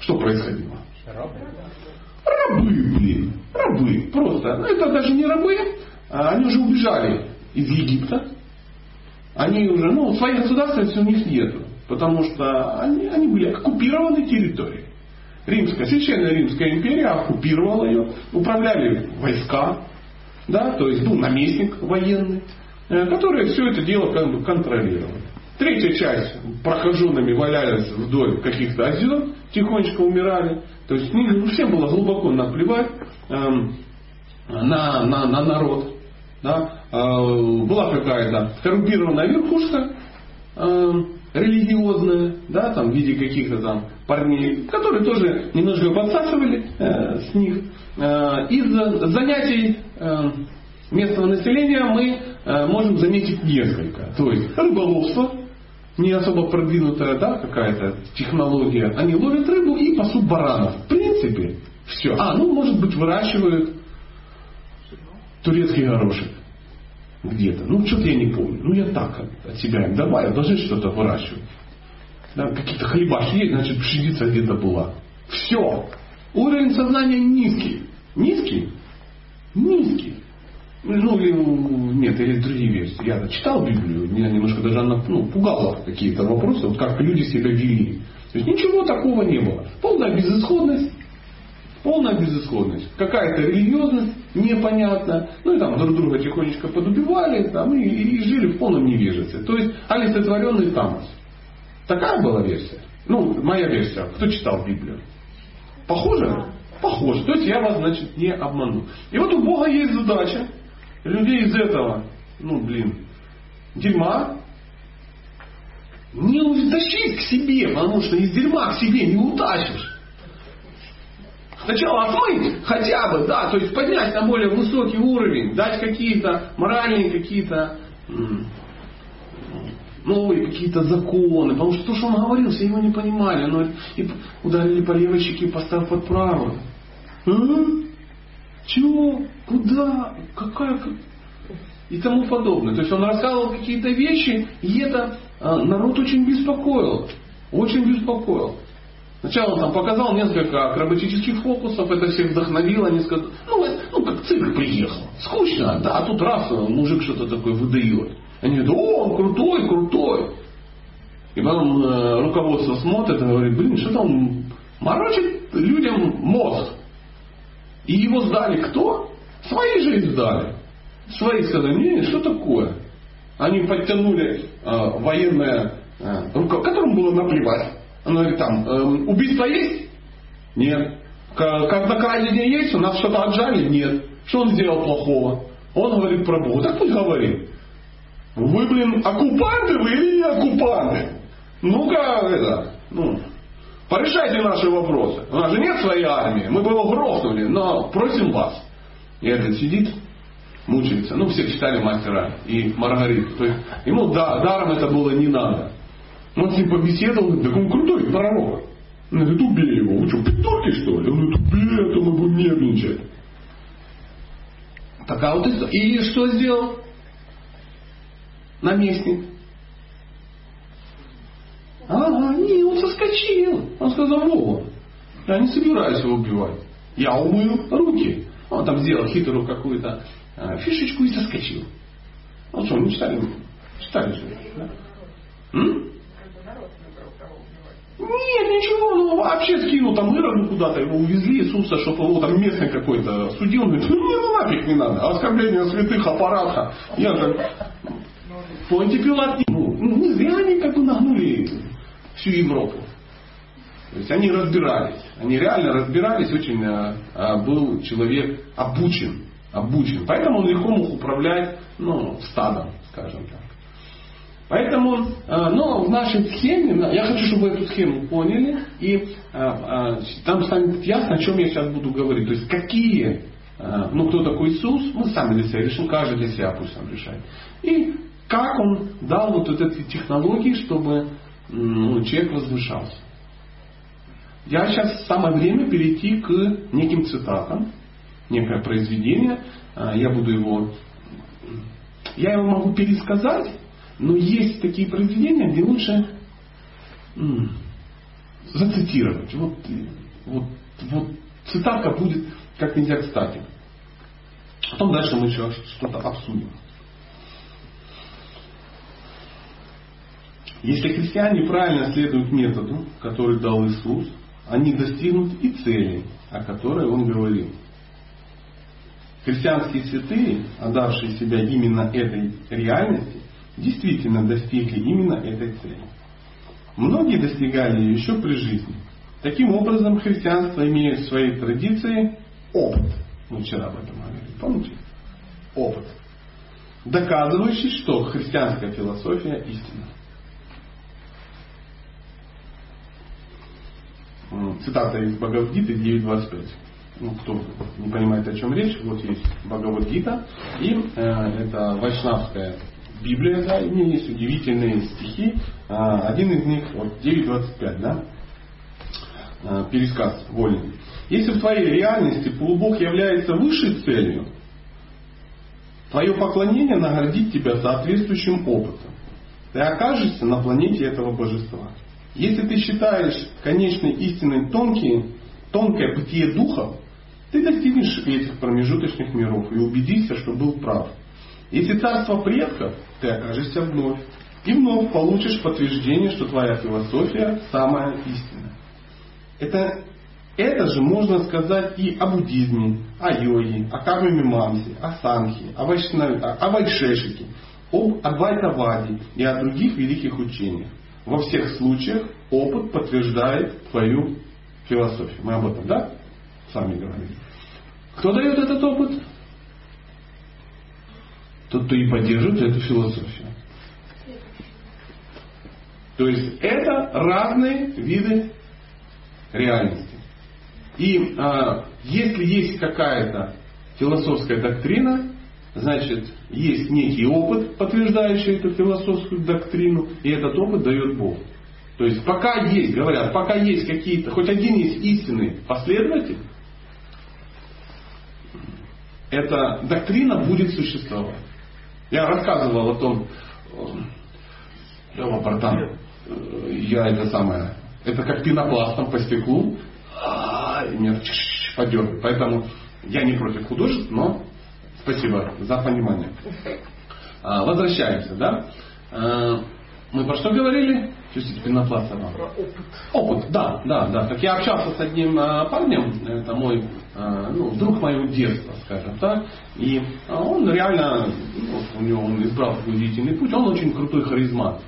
Что происходило? Рабы. Рабы, блин. Рабы. Просто. Ну, это даже не рабы. А они уже убежали из Египта. Они уже, ну, своей государственности у них нету. Потому что они, они были оккупированы территорией. Римская, священная Римская империя оккупировала ее, управляли войска, да, то есть был наместник военный, э, который все это дело как бы контролировал. Третья часть прохоженными валялись вдоль каких-то озер, тихонечко умирали. То есть ну, всем было глубоко наплевать эм, на, на, на народ. Да? Э, была какая-то коррумпированная верхушка э, религиозная, да, там, в виде каких-то там парней, которые тоже немножко подсасывали э, с них. Э, из занятий э, местного населения мы э, можем заметить несколько. То есть рыболовство, не особо продвинутая да, какая-то технология. Они ловят рыбу и пасут баранов. В принципе, все. А, ну, может быть, выращивают турецкий горошек. Где-то. Ну, что-то я не помню. Ну, я так от себя им добавил, должны что-то выращивать. Да, какие-то хлебашки есть, значит, пшеница где-то была. Все. Уровень сознания низкий. Низкий? Низкий. Ну, или, нет, или другие версии. Я читал Библию, меня немножко даже она ну, пугала какие-то вопросы, вот как люди себя вели. То есть ничего такого не было. Полная безысходность, полная безысходность. Какая-то религиозность непонятна. Ну и там друг друга тихонечко подубивали там, и, и жили в полном невежестве. То есть олицетворенный тамос. Такая была версия. Ну, моя версия. Кто читал Библию? Похоже? Похоже. То есть я вас, значит, не обману. И вот у Бога есть задача людей из этого, ну, блин, дерьма не утащить к себе, потому что из дерьма к себе не утащишь. Сначала отмыть хотя бы, да, то есть поднять на более высокий уровень, дать какие-то моральные какие-то новые какие-то законы, потому что то, что он говорил, все его не понимали. Но и ударили по левой щеке, поставив под правую. А? Чего? Куда? Какая? И тому подобное. То есть он рассказывал какие-то вещи, и это а, народ очень беспокоил. Очень беспокоил. Сначала он там показал несколько акробатических фокусов, это всех вдохновило, сказали, ну, ну как цирк приехал. Скучно, да, а тут раз мужик что-то такое выдает. Они говорят, о, он крутой, крутой. И потом э, руководство смотрит и говорит, блин, что там морочит людям мозг. И его сдали кто? Свои же и сдали. Свои сказали, не, что такое? Они подтянули э, военное э, руководство, которому было наплевать. Оно говорит, там, э, убийство есть? Нет. Когда крадение есть, у нас что-то отжали? Нет. Что он сделал плохого? Он говорит про Бога. Так пусть говорит. Вы, блин, оккупанты вы или не оккупанты? Ну-ка, это, ну, порешайте наши вопросы. У нас же нет своей армии, мы бы его грохнули, но просим вас. И этот сидит, мучается. Ну, все читали мастера и Маргариту. То есть ему да, даром это было не надо. Он с ним побеседовал, говорит, так он крутой пророк. Он говорит, убей его. Вы что, придурки что ли? Он говорит, убей, а то мы будем нервничать. Такая вот история. И что сделал? наместник. Ага, не, он соскочил. Он сказал, Вова, я не собираюсь его убивать. Я умою руки. Он там сделал хитрую какую-то а, фишечку и соскочил. Ну что, не читали? Читали же. Да? Нет, ничего, ну вообще скинул там Ироду куда-то, его увезли Иисуса, чтобы его там местный какой-то судил. Он говорит, ну не, ну нафиг не надо, оскорбление святых аппарата. Я же Понти Пилат, ну, ну, не зря они как бы нагнули всю Европу. То есть они разбирались. Они реально разбирались, очень а, был человек обучен. обучен. Поэтому он легко мог управлять ну, стадом, скажем так. Поэтому, а, но в нашей схеме, я хочу, чтобы вы эту схему поняли, и а, а, там станет ясно, о чем я сейчас буду говорить. То есть какие, а, ну кто такой Иисус, мы сами для себя решим, каждый для себя пусть сам решает. И как он дал вот, эти технологии, чтобы ну, человек возвышался. Я сейчас самое время перейти к неким цитатам, некое произведение. А, я буду его, я его могу пересказать, но есть такие произведения, где лучше м, зацитировать. Вот, вот, вот цитатка будет как нельзя кстати. Потом дальше мы еще что-то обсудим. Если христиане правильно следуют методу, который дал Иисус, они достигнут и цели, о которой Он говорил. Христианские святые, отдавшие себя именно этой реальности, действительно достигли именно этой цели. Многие достигали ее еще при жизни. Таким образом, христианство имеет в своей традиции опыт. Мы вчера об этом говорили, помните? Опыт. Доказывающий, что христианская философия истинна. цитата из Бхагавадгиты 9.25. Ну, кто не понимает, о чем речь, вот есть Бхагавадгита, и э, это вайшнавская Библия, да, и в ней есть удивительные стихи. Э, один из них, вот 9.25, да, э, пересказ вольный. Если в твоей реальности полубог является высшей целью, Твое поклонение наградит тебя соответствующим опытом. Ты окажешься на планете этого божества. Если ты считаешь конечной истиной тонкие, тонкое бытие духов, ты достигнешь этих промежуточных миров и убедишься, что был прав. Если царство предков, ты окажешься вновь. И вновь получишь подтверждение, что твоя философия самая истинная. Это, это же можно сказать и о буддизме, о йоге, о карме мимамсе, о санхе, о, вайшнаве, о вайшешике, об адвайтаваде и о других великих учениях. Во всех случаях опыт подтверждает твою философию. Мы об этом, да? Сами говорили. Кто дает этот опыт? Тот, кто и поддерживает эту философию. То есть это разные виды реальности. И а, если есть какая-то философская доктрина, значит, есть некий опыт, подтверждающий эту философскую доктрину, и этот опыт дает Бог. То есть пока есть, говорят, пока есть какие-то, хоть один есть истинный последователь, эта доктрина будет существовать. Я рассказывал о том, Лева Бартан, я это самое, это как пенопластом по стеклу, а, и меня подергивает. Поэтому я не против художеств, но спасибо за понимание. А, возвращаемся, да? А, мы про что говорили? Чувствуете пенопласта вам? Про опыт. Опыт, да, да, да. Так я общался с одним парнем, это мой, ну, друг моего детства, скажем так. И он реально, ну, у него он избрал такой длительный путь, он очень крутой харизмат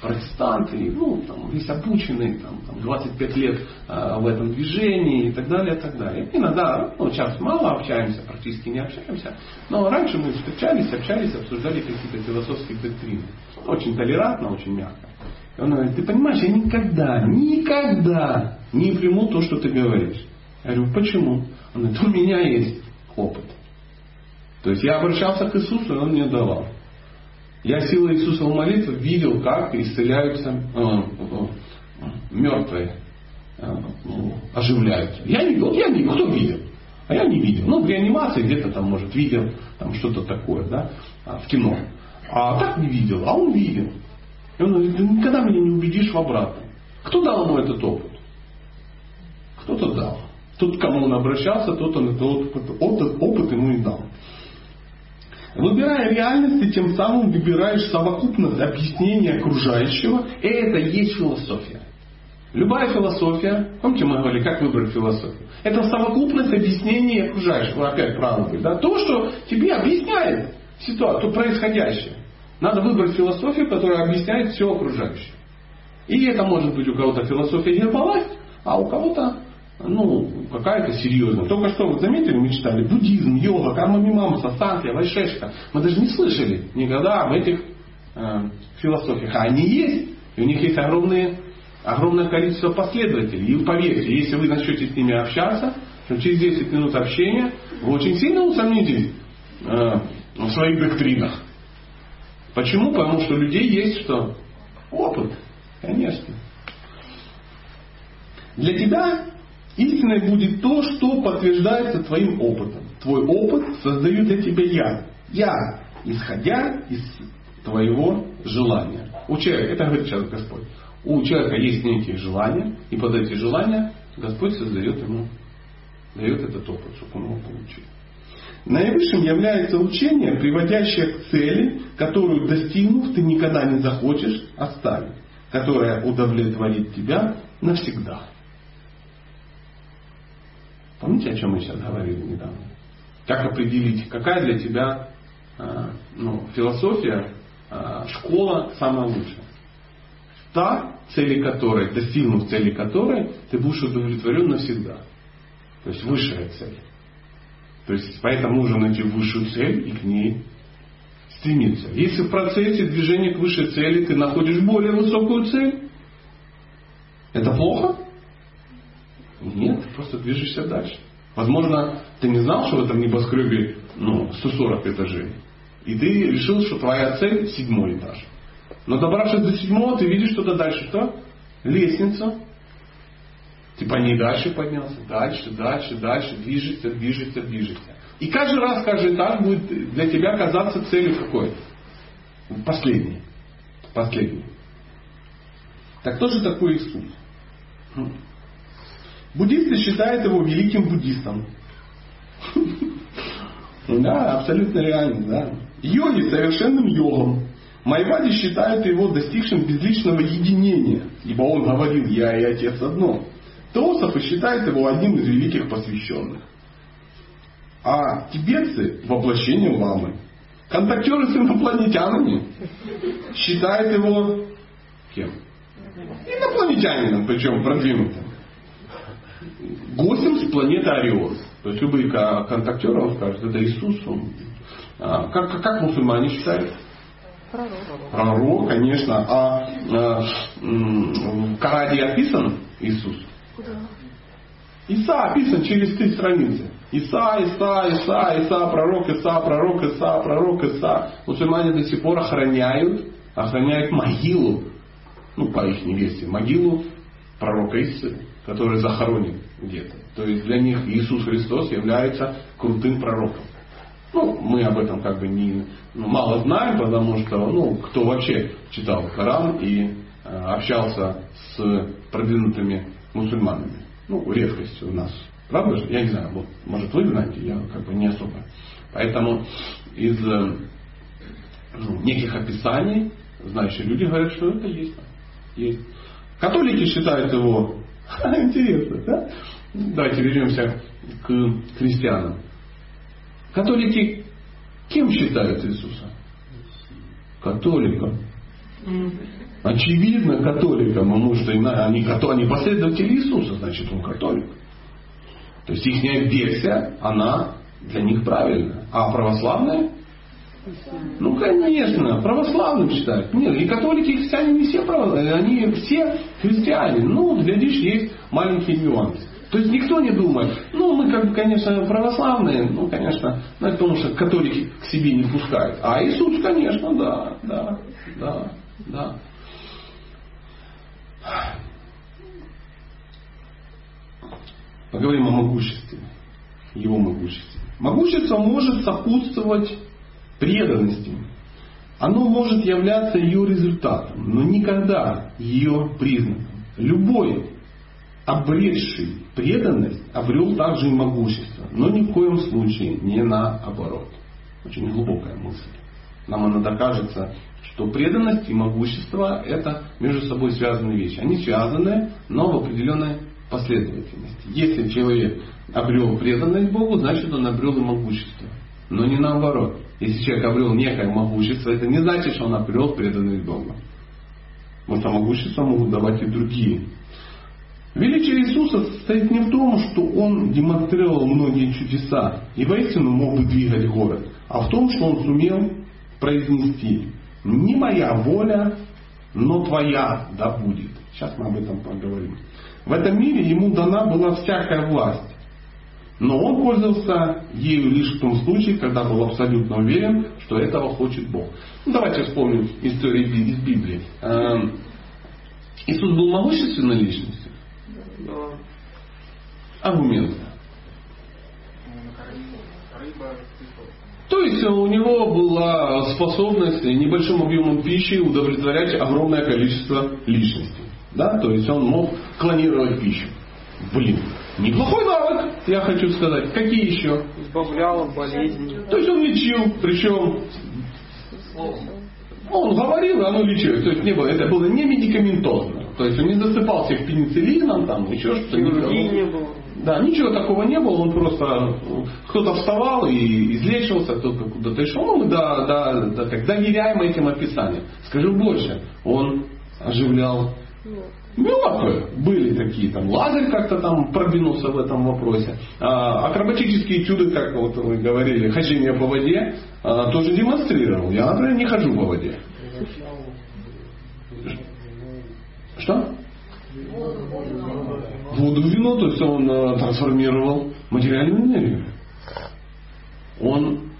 протестанты, ну, там, весь обученный, там, там, 25 лет э, в этом движении и так далее, и так далее. Иногда, ну, сейчас мало общаемся, практически не общаемся, но раньше мы встречались, общались, обсуждали какие-то философские доктрины. Очень толерантно, очень мягко. И он говорит, ты понимаешь, я никогда, никогда не приму то, что ты говоришь. Я говорю, почему? Он говорит, у меня есть опыт. То есть я обращался к Иисусу, и он мне давал. Я силой Иисуса в молитве видел, как исцеляются э, э, мертвые, э, оживляются. Я не видел, я не видел, кто видел? А я не видел. Ну, в реанимации где-то там, может, видел там что-то такое, да, в кино. А так не видел, а он видел. И он говорит, ты никогда меня не убедишь в обратном. Кто дал ему этот опыт? Кто-то дал. Тот, кому он обращался, тот он этот опыт, опыт ему и дал. Выбирая реальность, ты тем самым выбираешь совокупность объяснения окружающего, и это есть философия. Любая философия, помните мы говорили, как выбрать философию? Это совокупность объяснений окружающего, опять быть, да? То, что тебе объясняет ситуацию, происходящее. Надо выбрать философию, которая объясняет все окружающее. И это может быть у кого-то философия Гербалайф, а у кого-то ну, какая-то серьезная. Только что, вы заметили, мы читали буддизм, йога, карма мимамса, санхья, вайшешка. Мы даже не слышали никогда об этих э, философиях. А они есть. И у них есть огромные, огромное количество последователей. И поверьте, если вы начнете с ними общаться, то через 10 минут общения вы очень сильно усомнитесь э, в своих доктринах. Почему? Потому что у людей есть что? Опыт. Конечно. Для тебя Истиной будет то, что подтверждается твоим опытом. Твой опыт создаю для тебя я. Я, исходя из твоего желания. У человека, это говорит сейчас Господь. У человека есть некие желания, и под эти желания Господь создает ему, дает этот опыт, чтобы он его получил. Наивысшим является учение, приводящее к цели, которую достигнув, ты никогда не захочешь оставить, которая удовлетворит тебя навсегда. Помните, о чем мы сейчас говорили недавно? Как определить, какая для тебя а, ну, философия, а, школа самая лучшая? Та, цели которой, достигнув цели которой, ты будешь удовлетворен навсегда. То есть высшая цель. То есть поэтому нужно найти высшую цель и к ней стремиться. Если в процессе движения к высшей цели ты находишь более высокую цель, это плохо? Нет, ты просто движешься дальше. Возможно, ты не знал, что в этом небоскребе ну, 140 этажей. И ты решил, что твоя цель седьмой этаж. Но добравшись до седьмого, ты видишь что-то дальше. Что? Лестница. Ты по ней дальше поднялся. Дальше, дальше, дальше. Движешься, движешься, движешься. И каждый раз, каждый этаж будет для тебя казаться целью какой? Последний. Последний. Так кто же такой Иисус? Буддисты считают его великим буддистом. Да, абсолютно реально, да. Йоги совершенным йогом. Майвади считают его достигшим безличного единения, ибо он говорил «Я и Отец одно». Теософы считают его одним из великих посвященных. А тибетцы – воплощение ламы. Контактеры с инопланетянами считают его кем? Инопланетянином, причем продвинутым. Гостем с планеты Орион. То есть любые контактеры, он скажет, это Иисус. Он, а, как, как мусульмане считают? Пророк. Пророк, конечно. А, а в Кораде описан Иисус? Да. Иса описан через три страницы. Иса, Иса, Иса, Иса, пророк, Иса, пророк, Иса, пророк, Иса. Мусульмане до сих пор охраняют, охраняют могилу, ну, по их версии, могилу пророка Исы, который захоронен где-то. То есть для них Иисус Христос является крутым пророком. Ну, мы об этом как бы не, ну, мало знаем, потому что, ну, кто вообще читал Коран и э, общался с продвинутыми мусульманами. Ну, редкость у нас. Правда же? Я не знаю, вот, может вы знаете, я как бы не особо. Поэтому из э, ну, неких описаний знающие люди говорят, что это есть. есть. Католики считают его (laughs) интересно, да? Давайте вернемся к христианам. Католики кем считают Иисуса? Католиком. Очевидно католиком, потому что они, они последователи Иисуса, значит он католик. То есть их версия, она для них правильная. А православная? Ну, конечно, православным считают. Нет, и католики, и христиане не все православные, они все христиане. Ну, глядишь, есть маленький нюанс. То есть никто не думает, ну мы как бы, конечно, православные, ну, конечно, ну, потому что католики к себе не пускают. А Иисус, конечно, да, да, да, да. Поговорим о могуществе, его могуществе. Могущество может сопутствовать преданности. Оно может являться ее результатом, но никогда ее признаком. Любой обретший преданность обрел также и могущество, но ни в коем случае не наоборот. Очень глубокая мысль. Нам иногда кажется, что преданность и могущество это между собой связанные вещи. Они связаны, но в определенной последовательности. Если человек обрел преданность Богу, значит он обрел и могущество. Но не наоборот. Если человек обрел некое могущество, это не значит, что он обрел преданность Богу. Потому что могущество могут давать и другие Величие Иисуса состоит не в том, что Он демонстрировал многие чудеса и воистину мог бы двигать город, а в том, что Он сумел произнести «Не моя воля, но твоя да будет». Сейчас мы об этом поговорим. В этом мире Ему дана была всякая власть. Но он пользовался ею лишь в том случае, когда был абсолютно уверен, что этого хочет Бог. Ну, давайте вспомним историю из Библии. Эм, Иисус был могущественной личностью аргументы. То есть у него была способность небольшим объемом пищи удовлетворять огромное количество личностей. Да? То есть он мог клонировать пищу. Блин, неплохой навык, я хочу сказать. Какие еще? Избавлял от болезней. То есть он лечил, причем он говорил, оно лечилось. То есть не было, это было не медикаментозно. То есть он не засыпал всех пенициллином, там, еще что-то. не было. Да, ничего такого не было, он просто кто-то вставал и излечивался, кто-то куда-то шел. Ну, да, да, да, как доверяем этим описаниям. Скажу больше, он оживлял мертвые. Были такие, там Лазарь как-то там продвинулся в этом вопросе. А, акробатические чуды, как вот вы говорили, хождение по воде, а, тоже демонстрировал. Я, например, не хожу по воде. Что? воду в вино, то есть он трансформировал материальную энергию. Он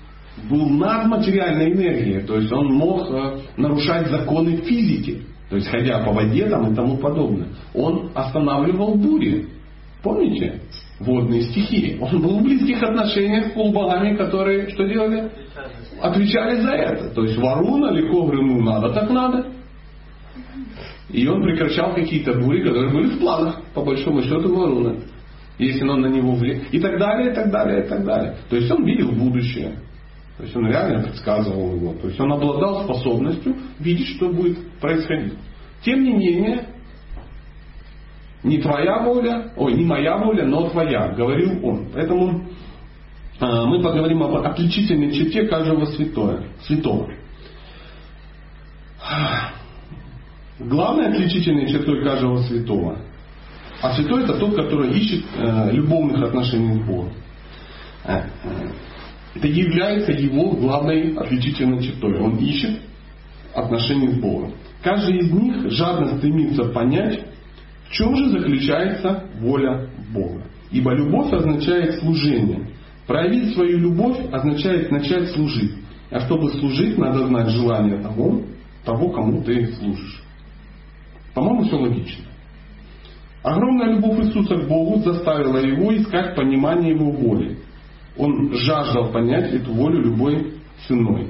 был над материальной энергией, то есть он мог нарушать законы физики, то есть ходя по воде там и тому подобное. Он останавливал бури. Помните? водные стихии. Он был в близких отношениях с полубогами, которые что делали? Отвечали за это. То есть Варуна легко говорил, ну надо так надо. И он прекращал какие-то бури, которые были в планах, по большому счету, Варуна. Если он на него влияет. И так далее, и так далее, и так далее. То есть он видел будущее. То есть он реально предсказывал его. То есть он обладал способностью видеть, что будет происходить. Тем не менее, не твоя воля, ой, не моя воля, но твоя, говорил он. Поэтому э, мы поговорим об отличительной черте каждого святого. святого. Главной отличительной чертой каждого святого. А святой это тот, который ищет э, любовных отношений с Богом. Это является его главной отличительной чертой. Он ищет отношения с Богом. Каждый из них жадно стремится понять, в чем же заключается воля Бога. Ибо любовь означает служение. Проявить свою любовь означает начать служить. А чтобы служить, надо знать желание того, того кому ты служишь. По-моему, все логично. Огромная любовь Иисуса к Богу заставила его искать понимание его воли. Он жаждал понять эту волю любой ценой.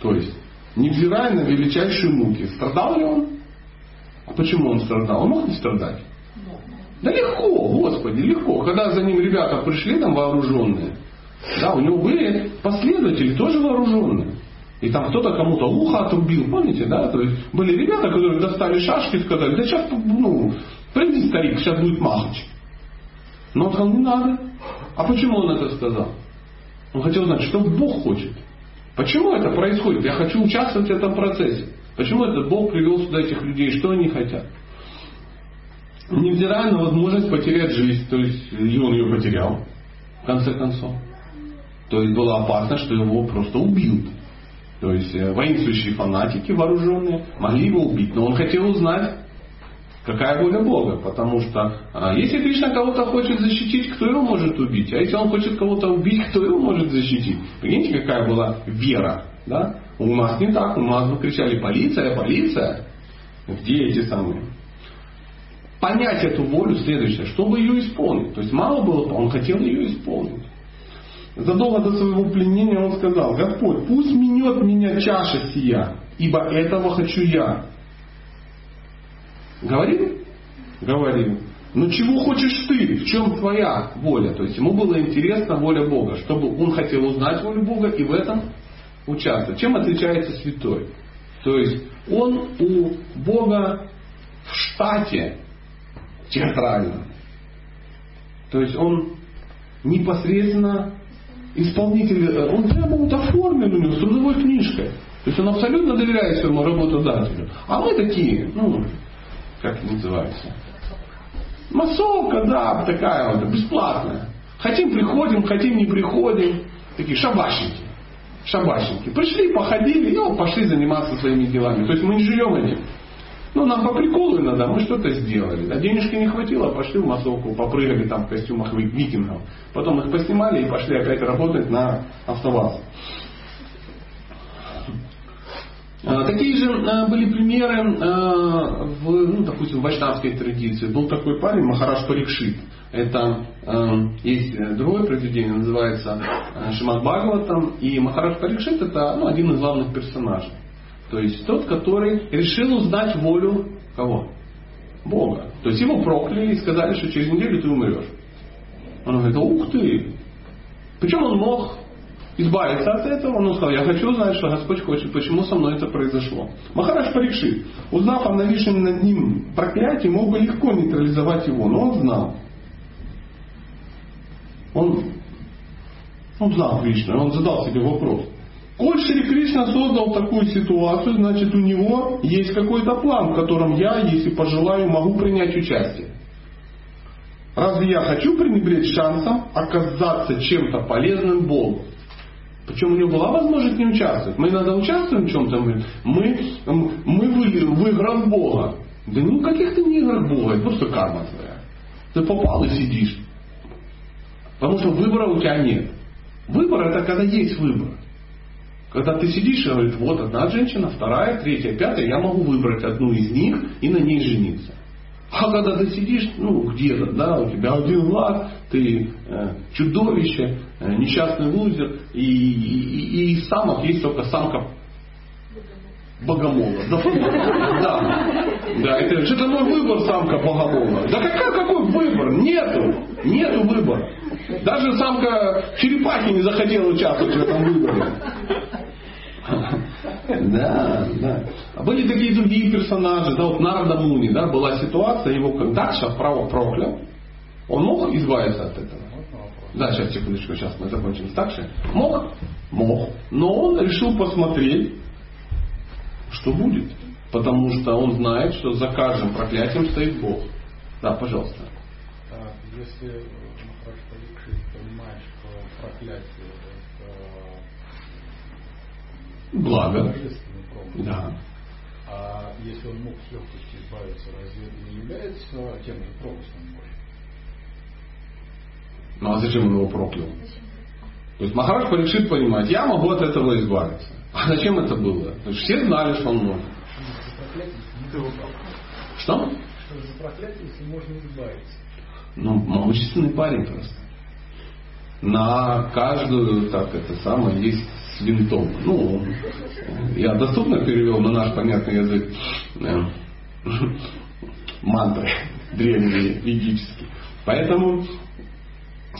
То есть, невзирая на величайшие муки, страдал ли он? А почему он страдал? Он мог не страдать? Да легко, Господи, легко. Когда за ним ребята пришли там вооруженные, да, у него были последователи тоже вооруженные. И там кто-то кому-то ухо отрубил, помните, да? То есть были ребята, которые достали шашки и сказали, да сейчас, ну, приди старик, сейчас будет махач. Но он сказал, не надо. А почему он это сказал? Он хотел знать, что Бог хочет. Почему это происходит? Я хочу участвовать в этом процессе. Почему этот Бог привел сюда этих людей? Что они хотят? Невзирая на возможность потерять жизнь, то есть и он ее потерял, в конце концов. То есть было опасно, что его просто убьют. То есть э, воинствующие фанатики вооруженные могли его убить. Но он хотел узнать, какая воля Бога. Потому что а, если Кришна кого-то хочет защитить, кто его может убить? А если он хочет кого-то убить, кто его может защитить? Прикиньте, какая была вера. Да? У нас не так. У нас бы кричали полиция, полиция. Где эти самые? Понять эту волю следующее, чтобы ее исполнить. То есть мало было, он хотел ее исполнить. Задолго до своего пленения он сказал, Господь, пусть минет меня чаша сия, ибо этого хочу я. Говорил? Говорил. Но чего хочешь ты? В чем твоя воля? То есть ему было интересна воля Бога, чтобы он хотел узнать волю Бога и в этом участвовать. Чем отличается святой? То есть он у Бога в штате театральном. То есть он непосредственно исполнитель, э, он прямо вот оформлен у него с трудовой книжкой. То есть он абсолютно доверяет своему работодателю. А мы такие, ну, как называется? Массовка, да, такая вот, бесплатная. Хотим приходим, хотим не приходим. Такие шабашники. Шабашники. Пришли, походили, и вот пошли заниматься своими делами. То есть мы не живем этим. Ну, нам по приколу иногда мы что-то сделали. А денежки не хватило, пошли в массовку, попрыгали там в костюмах викингов. Потом их поснимали и пошли опять работать на АвтоВАЗ. А, такие же а, были примеры а, в, ну, допустим, в вайшнавской традиции. Был такой парень Махараш Парикшит. Это есть другое произведение, называется Шимат Бхагаватам. И Махараш Парикшит это ну, один из главных персонажей. То есть тот, который решил узнать волю кого? Бога. То есть его прокляли и сказали, что через неделю ты умрешь. Он говорит, ух ты. Причем он мог избавиться от этого. Он сказал, я хочу узнать, что Господь хочет, почему со мной это произошло. Махараш Парикши, узнав о нависшем над ним проклятии, мог бы легко нейтрализовать его, но он знал. Он, он знал Кришну, он задал себе вопрос. Коль Шри Кришна создал такую ситуацию, значит у него есть какой-то план, в котором я, если пожелаю, могу принять участие. Разве я хочу пренебречь шансом оказаться чем-то полезным Богу? Причем у него была возможность не участвовать. Мы иногда участвуем в чем-то, мы, мы, мы в играх Бога. Да ну каких ты не играх Бога, это просто карма твоя. Ты попал и сидишь. Потому что выбора у тебя нет. Выбор это когда есть выбор. Когда ты сидишь и говоришь, вот одна женщина, вторая, третья, пятая, я могу выбрать одну из них и на ней жениться. А когда ты сидишь, ну, где-то, да, у тебя один глаз, ты э, чудовище, несчастный лузер, и, и, и, и самок есть только самка богомола. Да, да, да это, это мой выбор, самка богомола. Да какой, какой выбор? Нету, нету выбора. Даже самка черепахи не захотела участвовать в этом выборе. Да, да. А были такие другие персонажи. Да, вот Нарада Муни, да, была ситуация, его как Дакша право проклял. Он мог избавиться от этого? Да, сейчас, секундочку, сейчас мы закончим с Дакшей. Мог? Мог. Но он решил посмотреть, что будет. Потому что он знает, что за каждым проклятием стоит Бог. Да, пожалуйста. А если Махарадж Парикшит понимает, что проклятие это Благо. Да. а если он мог с легкостью избавиться, разве это не является тем же промыслом Ну а зачем он его проклял? То есть Махарадж решит понимать, я могу от этого избавиться. А зачем это было? То есть все знали, что он может. Что? Что за проклятие, если можно избавиться? Ну, могущественный парень просто. На каждую, так это самое, есть с винтом. Ну, я доступно перевел на наш понятный язык э, мантры древние, ведические. Поэтому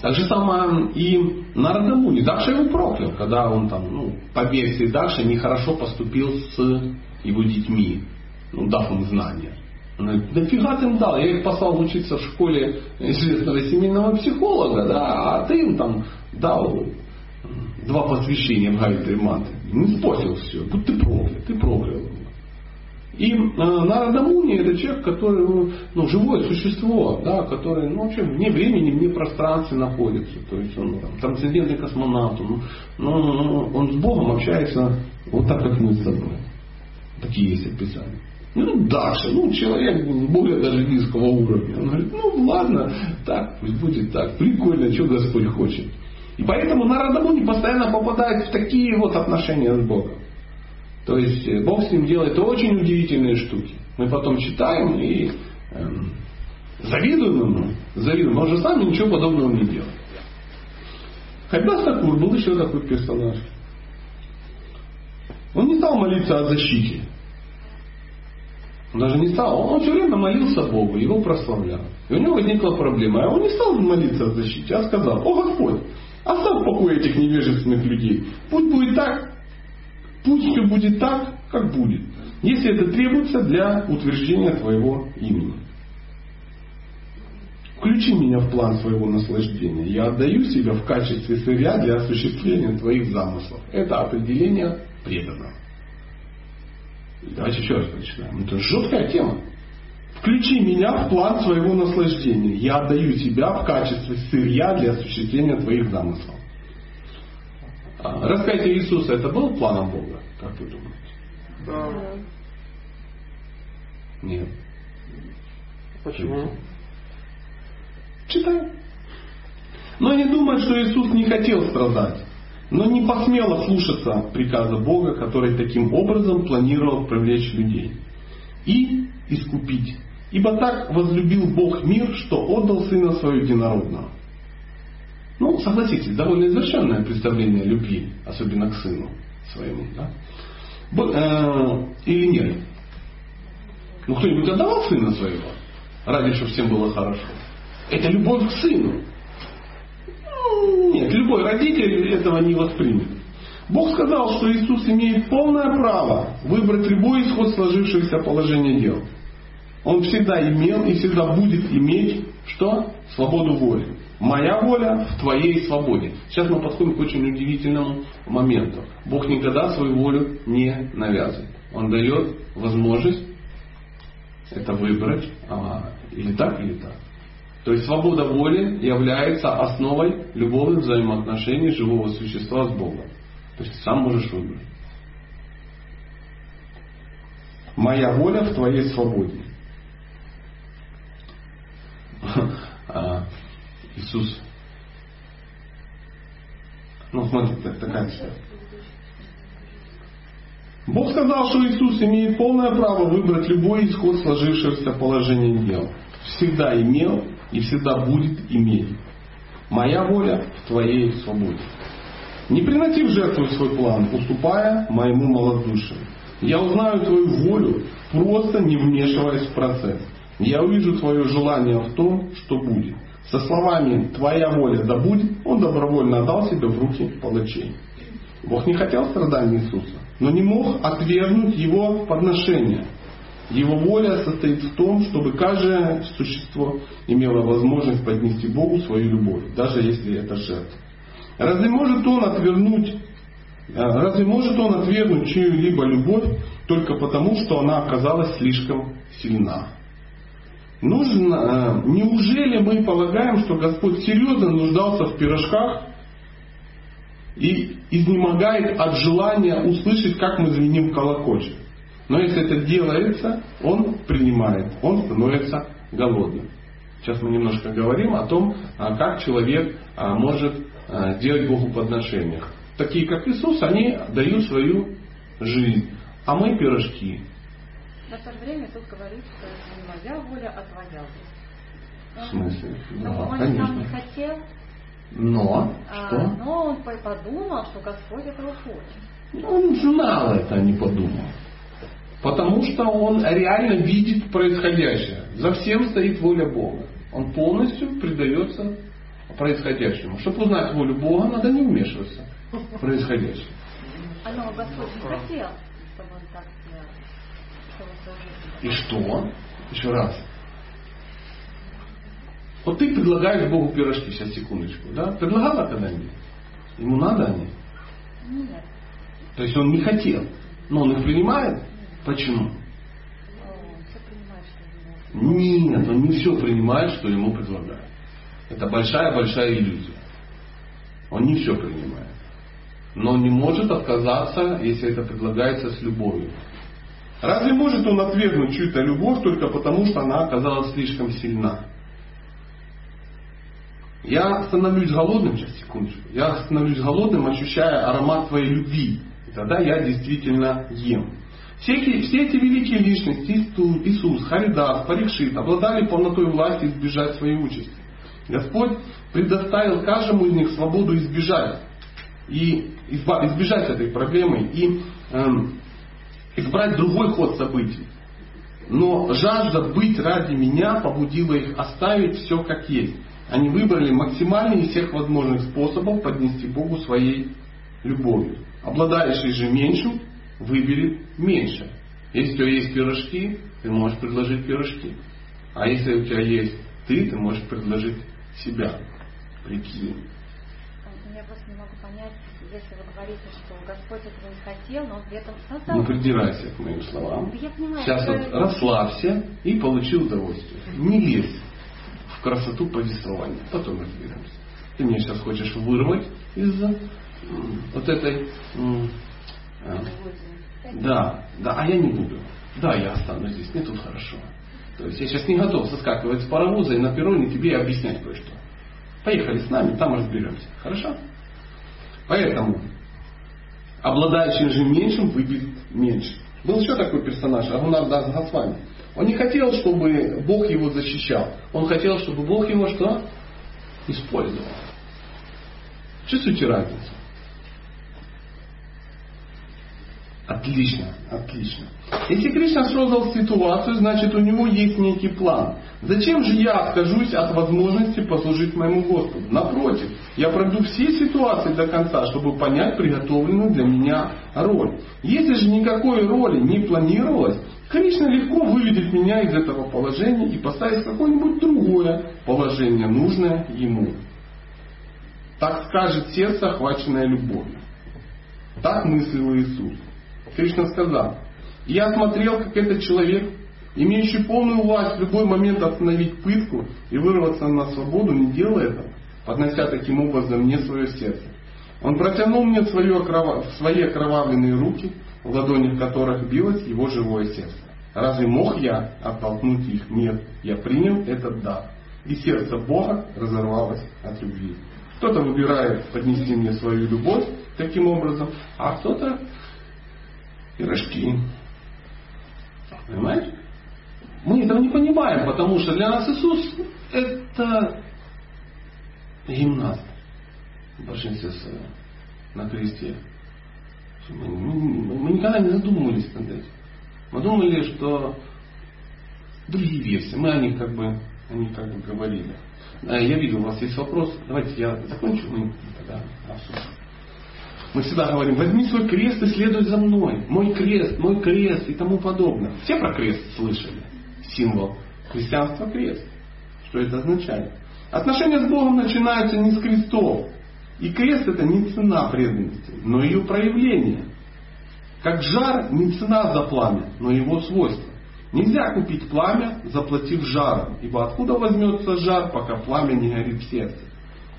так же самое и Нарада Муни. Дакша его проклял, когда он там, ну, по версии Дакша нехорошо поступил с его детьми, ну, дав им знания. Он говорит, да фига ты им дал, я их послал учиться в школе известного семейного психолога, да, а ты им там дал два посвящения в Гайдри Манты. Не испортил все, будь ты проклял, ты проклял. И э, Нарада это человек, который, ну, ну, живое существо, да, который, ну, вообще вне времени, вне пространстве находится. То есть он там, трансцендентный космонавт, ну, ну, ну, он с Богом общается вот так, как мы с тобой. Такие есть описания. Ну, Даша, ну, человек более даже низкого уровня. Он говорит, ну, ладно, так, пусть будет так. Прикольно, что Господь хочет. И поэтому Нарада постоянно попадает в такие вот отношения с Богом. То есть э, Бог с ним делает очень удивительные штуки. Мы потом читаем и эм, завидуем ему, завидуем. Он же сам ничего подобного не делал. Хайбас Такур был еще такой персонаж. Он не стал молиться о защите. Он даже не стал. Он все время молился Богу, его прославлял. И у него возникла проблема. А он не стал молиться о защите, а сказал, о Господь, оставь в покое этих невежественных людей. Пусть будет так, Пусть все будет так, как будет, если это требуется для утверждения твоего имени. Включи меня в план своего наслаждения. Я отдаю себя в качестве сырья для осуществления твоих замыслов. Это определение преданного. Давайте еще раз прочитаем. Это жуткая тема. Включи меня в план своего наслаждения. Я отдаю тебя в качестве сырья для осуществления твоих замыслов. А, раскрытие Иисуса это был планом Бога, как вы думаете? Да. Нет. Почему? Читай. Но не думай, что Иисус не хотел страдать, но не посмело слушаться приказа Бога, который таким образом планировал привлечь людей и искупить. Ибо так возлюбил Бог мир, что отдал Сына Своего Единородного. Ну, согласитесь, довольно изощренное представление любви, особенно к сыну своему. Да? Э, или нет? Ну, кто-нибудь отдавал сына своего? Ради, чтобы всем было хорошо. Это любовь к сыну. Ну, нет, любой родитель этого не воспримет. Бог сказал, что Иисус имеет полное право выбрать любой исход сложившегося положения дел. Он всегда имел и всегда будет иметь что? Свободу воли. Моя воля в твоей свободе. Сейчас мы подходим к очень удивительному моменту. Бог никогда свою волю не навязывает. Он дает возможность это выбрать а, или так, или так. То есть свобода воли является основой любовных взаимоотношений живого существа с Богом. То есть сам можешь выбрать. Моя воля в твоей свободе. (laughs) Иисус. Ну, смотрите, такая ситуация. Бог сказал, что Иисус имеет полное право выбрать любой исход сложившегося положения дел. Всегда имел и всегда будет иметь. Моя воля в твоей свободе. Не приноси в жертву свой план, уступая моему малодушию. Я узнаю твою волю, просто не вмешиваясь в процесс. Я увижу твое желание в том, что будет. Со словами «Твоя воля да будет» он добровольно отдал себя в руки палачей. Бог не хотел страданий Иисуса, но не мог отвергнуть его подношение. Его воля состоит в том, чтобы каждое существо имело возможность поднести Богу свою любовь, даже если это жертва. Разве может он отвернуть, э, разве может он отвергнуть чью-либо любовь только потому, что она оказалась слишком сильна? Нужно, э, неужели мы полагаем, что Господь серьезно нуждался в пирожках и изнемогает от желания услышать, как мы звеним колокольчик? Но если это делается, он принимает, он становится голодным. Сейчас мы немножко говорим о том, а, как человек а, может делать Богу подношения. Такие, как Иисус, они дают свою жизнь, а мы пирожки. Но в то же время Иисус говорит, что это не моя воля, а твоя воля. В смысле? Да, он конечно. сам не хотел, Но, а, что? но он подумал, что Господь этого хочет. Он знал это, а не подумал. Потому что он реально видит происходящее. За всем стоит воля Бога. Он полностью предается происходящему. Чтобы узнать волю Бога, надо не вмешиваться в происходящее. А но Господь не хотел, чтобы он так сделал. Чтобы служить. И что? Еще раз. Вот ты предлагаешь Богу пирожки, сейчас секундочку, да? Предлагала когда-нибудь? Ему надо они? Нет. То есть он не хотел, но он их принимает? Почему? Нет, он не все принимает, что ему предлагают. Это большая-большая иллюзия. Он не все принимает. Но он не может отказаться, если это предлагается с любовью. Разве может он отвергнуть чью-то любовь только потому, что она оказалась слишком сильна? Я становлюсь голодным, сейчас секундочку, я становлюсь голодным, ощущая аромат твоей любви. И тогда я действительно ем. Все эти, все эти великие личности, Иисус, Харидас, Парикшит, обладали полнотой власти избежать своей участи. Господь предоставил каждому из них свободу избежать и избежать этой проблемы и эм, избрать другой ход событий. Но жажда быть ради меня побудила их оставить все как есть. Они выбрали максимальный из всех возможных способов поднести Богу своей любовью. Обладающий же меньшим выберет меньше. Если у тебя есть пирожки, ты можешь предложить пирожки. А если у тебя есть ты, ты можешь предложить себя. Прикинь. Я просто не могу понять, если вы говорите, что Господь этого не хотел, но он при этом создал. Не придирайся к моим словам. Да я понимаю, Сейчас что- вот расслабься и получи удовольствие. Не лезь в красоту повествования. Потом разберемся. Ты меня сейчас хочешь вырвать из м, вот этой... а, да, да, а я не буду. Да, я останусь здесь, мне тут хорошо. То есть я сейчас не готов соскакивать с паровоза и на перроне тебе объяснять кое-что. Поехали с нами, там разберемся. Хорошо? Поэтому обладающий же меньшим выберет меньше. Был еще такой персонаж, Агунар Дас Госвами. Он не хотел, чтобы Бог его защищал. Он хотел, чтобы Бог его что? Использовал. Чувствуете разницу? Отлично, отлично. Если Кришна создал ситуацию, значит у него есть некий план. Зачем же я откажусь от возможности послужить моему Господу? Напротив, я пройду все ситуации до конца, чтобы понять приготовленную для меня роль. Если же никакой роли не планировалось, Кришна легко выведет меня из этого положения и поставит какое-нибудь другое положение, нужное ему. Так скажет сердце, охваченное любовью. Так мыслил Иисус. Кришна сказал, я смотрел, как этот человек, имеющий полную власть в любой момент остановить пытку и вырваться на свободу, не делая этого, поднося таким образом мне свое сердце. Он протянул мне свое окрова... свои окровавленные руки, в ладонях которых билось его живое сердце. Разве мог я оттолкнуть их? Нет, я принял этот дар. И сердце Бога разорвалось от любви. Кто-то выбирает поднести мне свою любовь таким образом, а кто-то пирожки. Понимаете? Мы этого не понимаем, потому что для нас Иисус это гимнаст в большинстве своем на кресте. Мы, мы, мы никогда не задумывались над этим. Мы думали, что другие версии, мы о них как бы, о них как бы говорили. Я видел, у вас есть вопрос. Давайте я закончу, мы тогда обсудим. Мы всегда говорим, возьми свой крест и следуй за мной. Мой крест, мой крест и тому подобное. Все про крест слышали? Символ христианства крест. Что это означает? Отношения с Богом начинаются не с крестов. И крест это не цена преданности, но ее проявление. Как жар не цена за пламя, но его свойство. Нельзя купить пламя, заплатив жаром, ибо откуда возьмется жар, пока пламя не горит в сердце.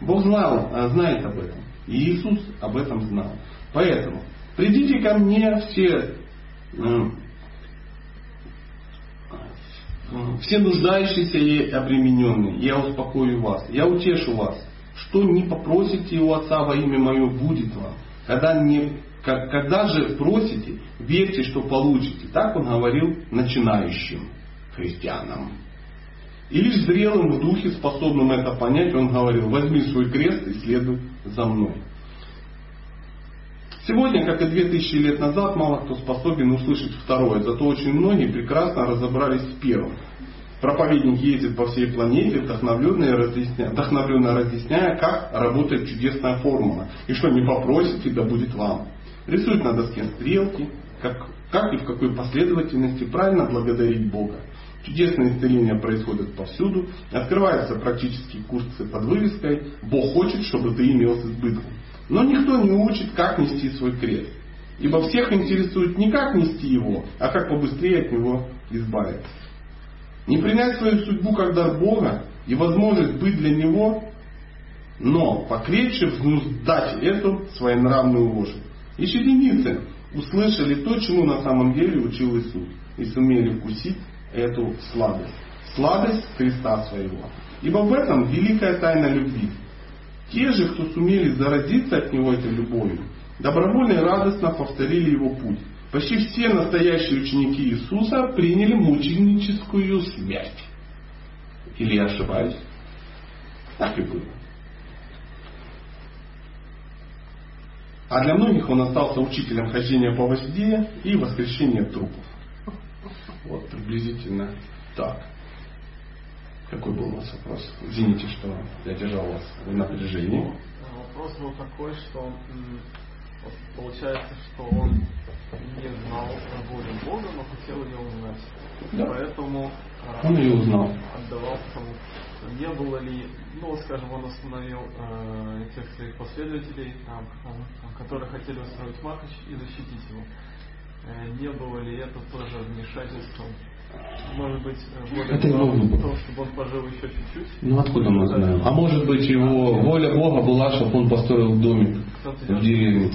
Бог знал, э, знает об этом. Иисус об этом знал. Поэтому придите ко мне все, э, все нуждающиеся и обремененные. Я успокою вас. Я утешу вас. Что не попросите у Отца во имя Мое, будет вам. Когда не когда же просите, верьте, что получите. Так он говорил начинающим христианам. И лишь зрелым в духе, способным это понять, он говорил, возьми свой крест и следуй за мной. Сегодня, как и две тысячи лет назад, мало кто способен услышать второе, зато очень многие прекрасно разобрались в первом. Проповедник ездит по всей планете, вдохновленный разъясняя, вдохновленно разъясняя, как работает чудесная формула. И что не попросите, да будет вам. Рисует на доске стрелки, как, как и в какой последовательности правильно благодарить Бога. Чудесные исцеления происходят повсюду. Открываются практические курсы под вывеской «Бог хочет, чтобы ты имел с избытком». Но никто не учит, как нести свой крест. Ибо всех интересует не как нести его, а как побыстрее от него избавиться. Не принять свою судьбу как дар Бога и возможность быть для Него, но покрепче взнуздать эту своенравную лошадь. Лишь единицы услышали то, чему на самом деле учил Иисус, и сумели вкусить эту сладость. Сладость креста своего. Ибо в этом великая тайна любви. Те же, кто сумели заразиться от него этой любовью, добровольно и радостно повторили его путь. Почти все настоящие ученики Иисуса приняли мученическую смерть. Или я ошибаюсь? Так и было. А для многих он остался учителем хождения по воде и воскрешения трупов. Вот приблизительно так. Какой был у вас вопрос? Извините, что я держал вас в напряжении. Вопрос был такой, что получается, что он не знал волю Бога, но хотел ее узнать. Да. Поэтому он ее узнал. отдавал тому. Не было ли, ну, скажем, он остановил э, тех своих последователей, там, которые хотели устроить Махач и защитить его. Э, не было ли это тоже вмешательством может быть, воля это его в том, чтобы он пожил еще чуть-чуть. Ну откуда мы знаем? А может быть его воля Бога была, чтобы он построил домик в деревне.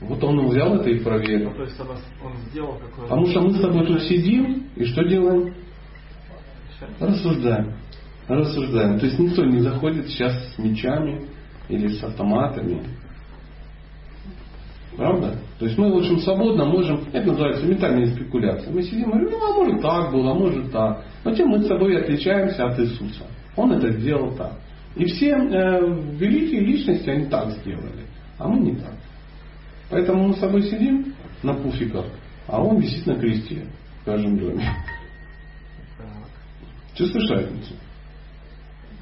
Вот он взял это и проверил. Ну, то есть он сделал какое-то... Потому что мы с тобой тут сидим и что делаем? Рассуждаем. Рассуждаем. То есть никто не заходит сейчас с мечами или с автоматами. Правда? То есть мы очень свободно можем, это называется ментальная спекуляция. Мы сидим и говорим, ну а может так было, а может так. Но тем мы с собой отличаемся от Иисуса. Он это сделал так. И все э, великие личности, они так сделали, а мы не так. Поэтому мы с собой сидим на пуфиках, а он висит на кресте в каждом доме. Чувствуешь разницу?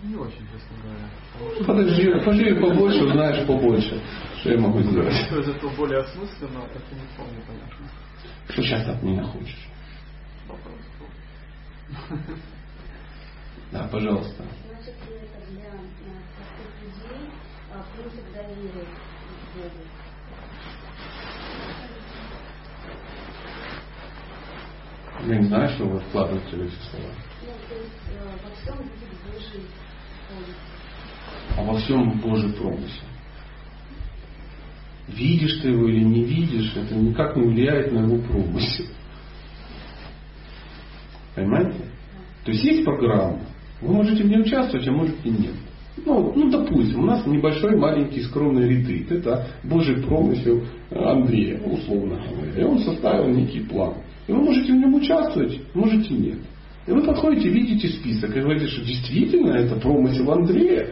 Не очень, честно говоря. Подожди, поживи побольше, узнаешь побольше. Что я могу сделать? Что это более осмысленно, это не вполне понятно. Что сейчас от меня хочешь? (laughs) Да, пожалуйста. Значит, это для простых людей принцип доверия к Богу. Я не знаю, что вы вкладываете в эти слова. Ну, то есть э, во всем будет Божий помысел. А всем Божий промысел. Видишь ты его или не видишь, это никак не влияет на его промысел. Понимаете? То есть есть программа. Вы можете в ней участвовать, а можете нет. Ну, ну, допустим, у нас небольшой маленький скромный ретрит. Это Божий промысел Андрея, условно говоря. И он составил некий план. И вы можете в нем участвовать, можете нет. И вы подходите, видите список и говорите, что действительно это промысел Андрея.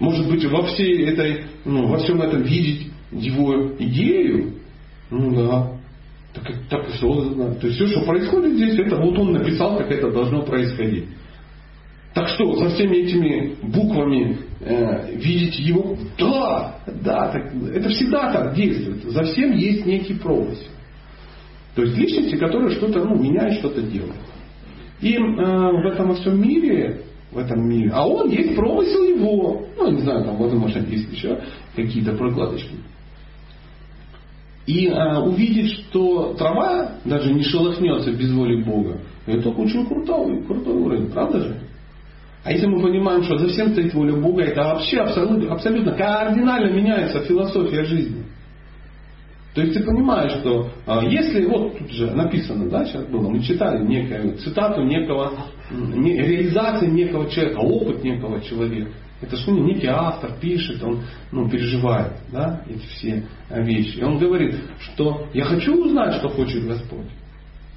Может быть, во всей этой, ну, во всем этом видеть его идею? Ну да. Так, так и создано. То есть все, что происходит здесь, это вот он написал, как это должно происходить. Так что, со всеми этими буквами э, видеть его? Да, да, так, это всегда так действует. За всем есть некий промысел. То есть личности, которые что-то ну, меняют, что-то делают. И э, в этом во всем мире, в этом мире, а он есть промысел его. Ну, не знаю, там, возможно, есть еще какие-то прокладочки. И э, увидеть, что трава даже не шелохнется без воли Бога, это очень крутой, крутой уровень, правда же? А если мы понимаем, что за всем стоит воля Бога, это вообще абсолютно, абсолютно кардинально меняется философия жизни. То есть ты понимаешь, что а, если, вот тут же написано, да, сейчас было, мы читали некую цитату некого, не, реализации некого человека, опыт некого человека. Это что не некий автор пишет, он ну, переживает да, эти все вещи. И он говорит, что я хочу узнать, что хочет Господь.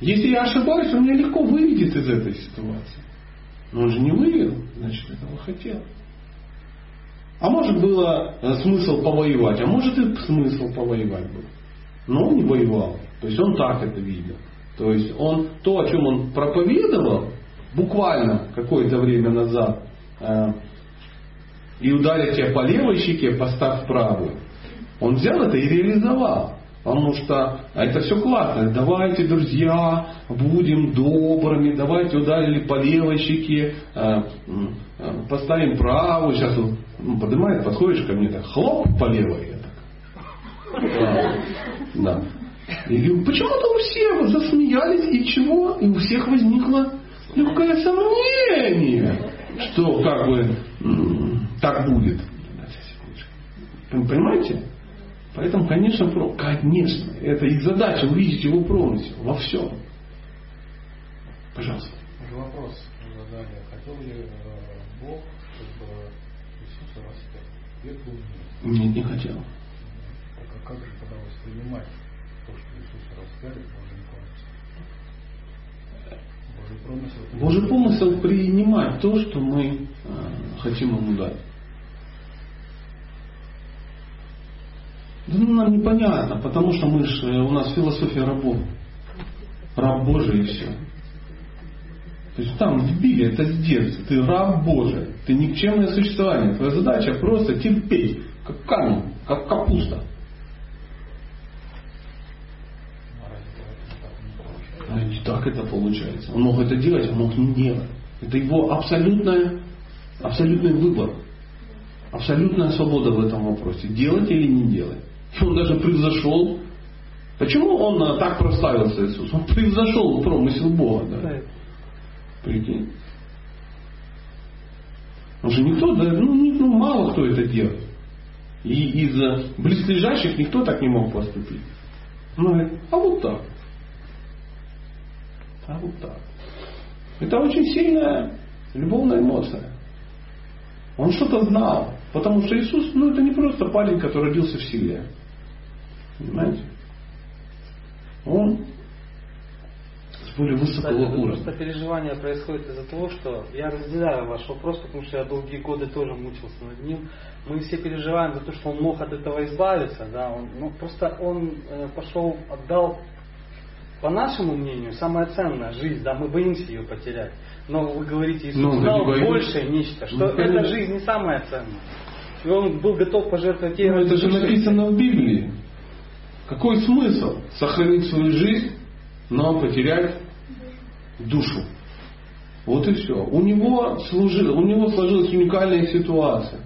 Если я ошибаюсь, он меня легко выведет из этой ситуации. Но он же не вывел, значит, этого хотел. А может было э, смысл повоевать, а может и смысл повоевать был. Но он не воевал. То есть он так это видел. То есть он то, о чем он проповедовал, буквально какое-то время назад, э, и ударить тебя по левой щеке, поставь правую. Он взял это и реализовал. Потому что это все классно. Давайте, друзья, будем добрыми, давайте ударили по левой щеке, э, э, поставим правую. Сейчас он ну, поднимает, подходишь ко мне так, хлоп по левой. Я так. (laughs) Да. И почему-то у всех засмеялись, и чего? И у всех возникло легкое сомнение, что как бы так будет. Понимаете? Поэтому, конечно, про, конечно, это их задача увидеть его промысел во всем. Пожалуйста. Вопрос задали. Хотел ли э, Бог, чтобы Иисуса распят? Нет, не хотел. Так а как же тогда воспринимать то, что Иисуса распяли Божий промысел? Божий помысел принимать то, что мы э, хотим ему дать. Да ну, нам непонятно, потому что мы же, у нас философия рабов. Раб Божий и все. То есть там в Библии это с детства. Ты раб Божий. Ты никчемное существование. Твоя задача просто терпеть, как камень, как капуста. А не так это получается. Он мог это делать, а мог не делать. Это его абсолютная, абсолютный выбор. Абсолютная свобода в этом вопросе. Делать или не делать. (laughs) Он даже превзошел. Почему он а, так прославился Иисус? Он превзошел промысел Бога. Да? Прикинь. Потому что никто, да, ну, ну мало кто это делает. И из близлежащих никто так не мог поступить. Ну, а вот так. А вот так. Это очень сильная любовная эмоция. Он что-то знал. Потому что Иисус, ну это не просто парень, который родился в селе. Понимаете? Он с более высокого Кстати, уровня. Просто переживание происходит из-за того, что я разделяю ваш вопрос, потому что я долгие годы тоже мучился над ним. Мы все переживаем за то, что он мог от этого избавиться, да, он, ну, просто он э, пошел, отдал, по нашему мнению, самое ценное жизнь, да, мы боимся ее потерять. Но вы говорите, Иисус Ну, дал не боитесь. больше нечто, что Ну, эта жизнь не самая ценная. И он был готов пожертвовать ей Ну, ради это же написано в Библии. Какой смысл сохранить свою жизнь, но потерять душу? Вот и все. У него, служил, у него сложилась уникальная ситуация,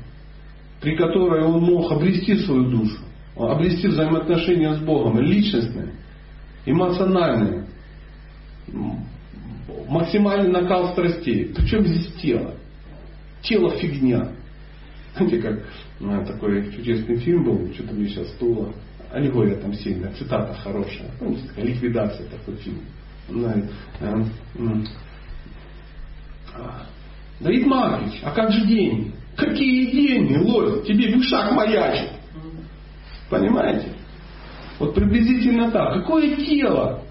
при которой он мог обрести свою душу, обрести взаимоотношения с Богом, личностные, эмоциональные, м, максимальный накал страстей. Причем здесь тело? Тело фигня. Знаете, как э, такой чудесный фильм был, что-то мне сейчас всплыло. Аллегория там сильная, цитата хорошая. Помните, такая ликвидация такой фильм. Ну, э, а, Давид Маркович, а как же деньги? Какие деньги, лось? Тебе бушак маячит. Понимаете? Вот приблизительно так. Какое тело?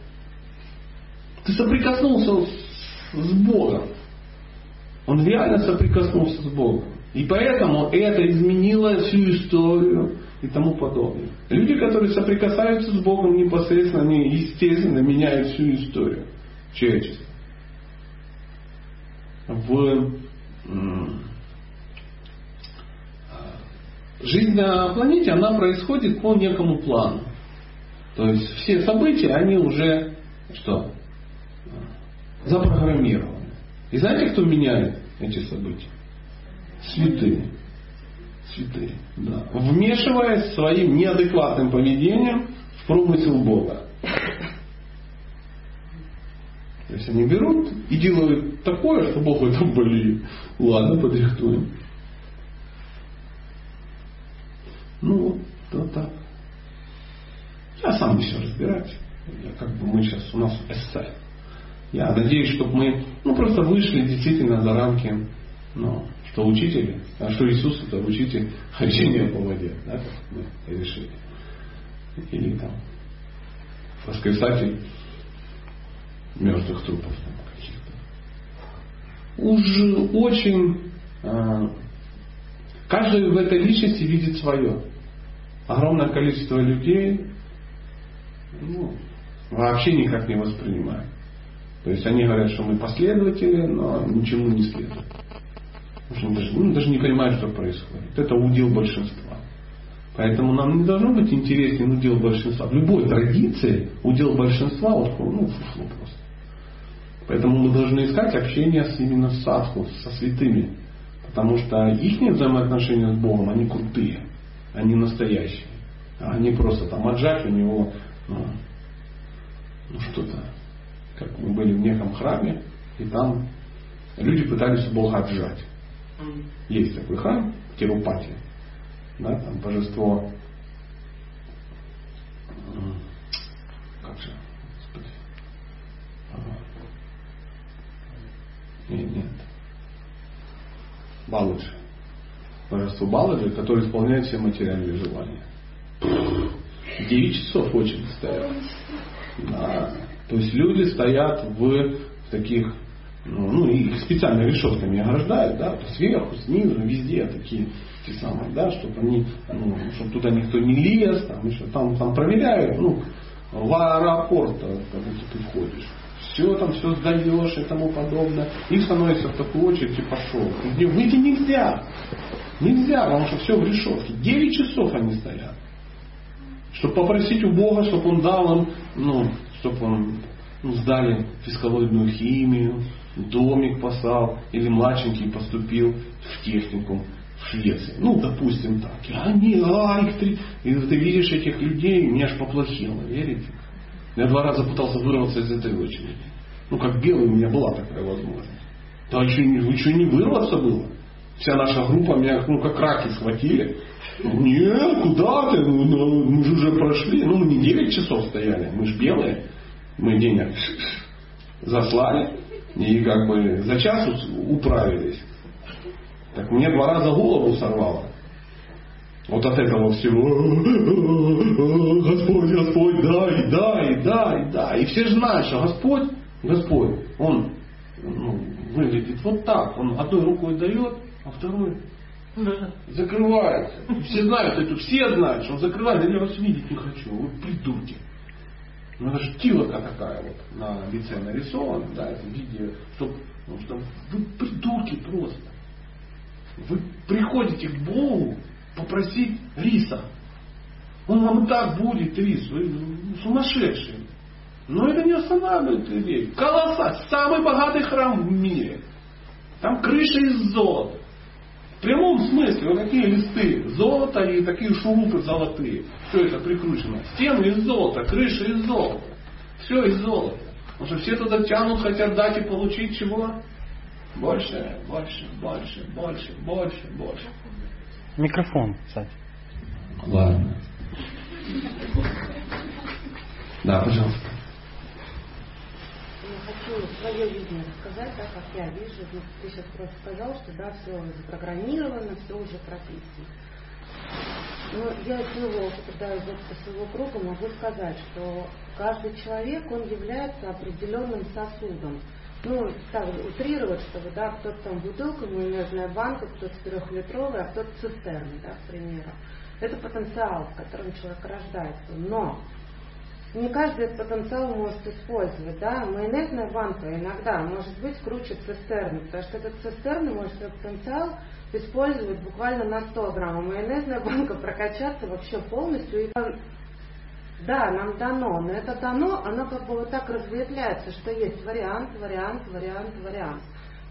Ты соприкоснулся с Богом. Он реально соприкоснулся с Богом. И поэтому это изменило всю историю и тому подобное. Люди, которые соприкасаются с Богом непосредственно, они, естественно, меняют всю историю человечества. В жизнь на планете, она происходит по некому плану. То есть все события, они уже что? Запрограммированы. И знаете, кто меняет эти события? Святые. Святые, да. Вмешиваясь своим неадекватным поведением в промысел Бога. То есть они берут и делают такое, что Бог это блин. Ладно, подрихтуем. Ну, вот так. Я сам все разбирать. Я как бы мы сейчас, у нас эссе. Я надеюсь, чтобы мы ну, просто вышли действительно за рамки, ну, что учитель, а что Иисус это учитель хождения по воде, да, как мы решили. Или там воскресатель мертвых трупов там, каких-то. Уж очень э, каждый в этой личности видит свое. Огромное количество людей вообще никак не воспринимают. То есть они говорят, что мы последователи, но ничему не следует. Потому что даже, ну, даже не понимают, что происходит. Это удел большинства. Поэтому нам не должно быть интересен удел большинства. В любой традиции удел большинства вот, ну, фуфло просто. Поэтому мы должны искать общение с, именно с садху, со святыми. Потому что их взаимоотношения с Богом, они крутые, они настоящие. Не просто там отжать у него ну, ну что-то как мы были в неком храме, и там люди пытались Бога отжать. Есть такой храм, Тирупати, да, там божество, как же, Господи, нет, нет, Баладжи. Божество Баладжи, которое исполняет все материальные желания. Девять часов очень стоят. Да. То есть люди стоят в, в таких, ну, ну, их специально решетками ограждают, да, то сверху, снизу, везде такие те самые, да, чтобы они, ну, чтобы туда никто не лез, там еще там, там проверяют, ну, в аэропорт, как будто ты входишь. Все там, все сдаешь и тому подобное. И становится в такую очередь и пошел. И выйти нельзя. Нельзя, потому что все в решетке. Девять часов они стоят. Чтобы попросить у Бога, чтобы Он дал им ну, чтобы он ну, сдали физколоидную химию, домик послал, или младшенький поступил в техникум в Швеции. Ну, допустим так. И они, а, их три... И ты видишь этих людей, мне аж поплохело, верите? Я два раза пытался вырваться из этой очереди. Ну, как белый у меня была такая возможность. Да что, что не вырваться было? Вся наша группа меня, ну, как раки схватили. Нет, куда ты? Ну, ну, мы же уже прошли. Ну, мы не 9 часов стояли, мы же белые мы денег заслали и как бы за час управились. Так мне два раза голову сорвало. Вот от этого всего. Господь, Господь, дай, дай, дай, дай. И все же знают, что Господь, Господь, Он ну, выглядит вот так. Он одной рукой дает, а второй (laughs) закрывает. Все знают это, все знают, что он закрывает, я вас видеть не хочу. Вы придурки. Ну это же тилока такая вот на лице нарисована, да, это видео, чтобы, ну, что вы придурки просто. Вы приходите к Богу попросить риса. Он вам так будет рис, вы сумасшедшие. Но это не останавливает людей. Колоссальный, самый богатый храм в мире. Там крыша из золота. В прямом смысле, вот такие листы золота и такие шурупы золотые. Все это прикручено. Стены из золота, крыша из золота. Все из золота. Потому что все туда тянут, хотят дать и получить чего? Больше, больше, больше, больше, больше, больше. Микрофон, кстати. Ладно. Да, пожалуйста. Хочу свое видение рассказать, да, как я вижу. Ну, ты сейчас просто сказал, что да, все запрограммировано, все уже прописано. Но я опыта, да, из опыта своего круга могу сказать, что каждый человек, он является определенным сосудом. Ну, так, утрировать, чтобы, да, кто-то там бутылка, майонезная банка, кто-то трехлитровая, а кто-то цистерна, да, к примеру. Это потенциал, в котором человек рождается. Но не каждый этот потенциал может использовать. Да? Майонезная банка иногда может быть круче цистерны, потому что этот цистерна может свой потенциал использовать буквально на 100 грамм. А майонезная банка прокачаться вообще полностью. И, да, нам дано, но это дано, оно как бы вот так разветвляется, что есть вариант, вариант, вариант, вариант.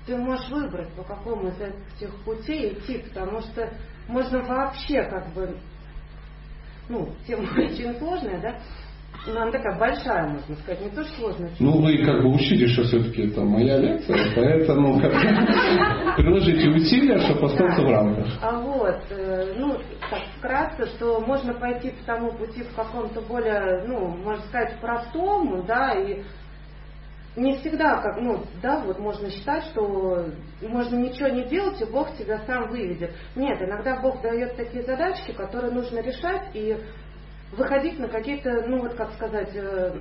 Ты можешь выбрать, по какому из этих путей идти, потому что можно вообще как бы, ну, тема (laughs) очень сложная, да, но она такая большая, можно сказать, не то что сложная. Ну, вы как бы учите, что все-таки это моя лекция, поэтому (laughs) приложите усилия, чтобы остаться в рамках. А вот, э, ну, так вкратце, что можно пойти по тому пути в каком-то более, ну, можно сказать, простому, да, и не всегда, как, ну, да, вот можно считать, что можно ничего не делать, и Бог тебя сам выведет. Нет, иногда Бог дает такие задачки, которые нужно решать, и выходить на какие-то, ну вот как сказать, э,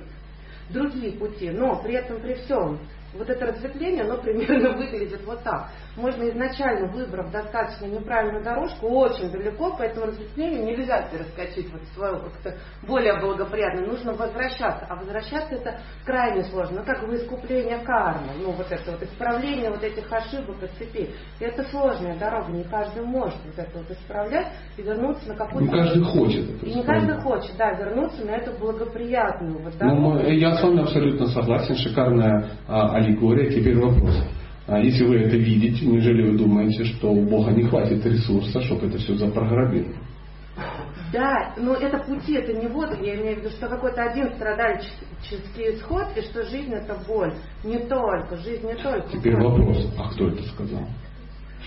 другие пути. Но при этом, при всем, вот это разветвление, оно примерно (laughs) выглядит вот так. Можно изначально, выбрав достаточно неправильную дорожку, очень далеко, по этому разветвлению нельзя перескочить вот в свою как-то более благоприятную, нужно возвращаться. А возвращаться это крайне сложно, ну, как бы искупление кармы, ну вот это вот исправление вот этих ошибок и цепей. И это сложная дорога, не каждый может вот это вот исправлять и вернуться на какую-то... Не каждый хочет И не каждый хочет, да, вернуться на эту благоприятную вот дорогу. Ну, я с вами абсолютно согласен, шикарная а, аллегория. Теперь вопрос. А если вы это видите, неужели вы думаете, что у Бога не хватит ресурса, чтобы это все запрограммировать? Да, но это пути, это не вот, я имею в виду, что какой-то один страдальческий исход, и что жизнь это боль. Не только, жизнь не только. Теперь вопрос, а кто это сказал?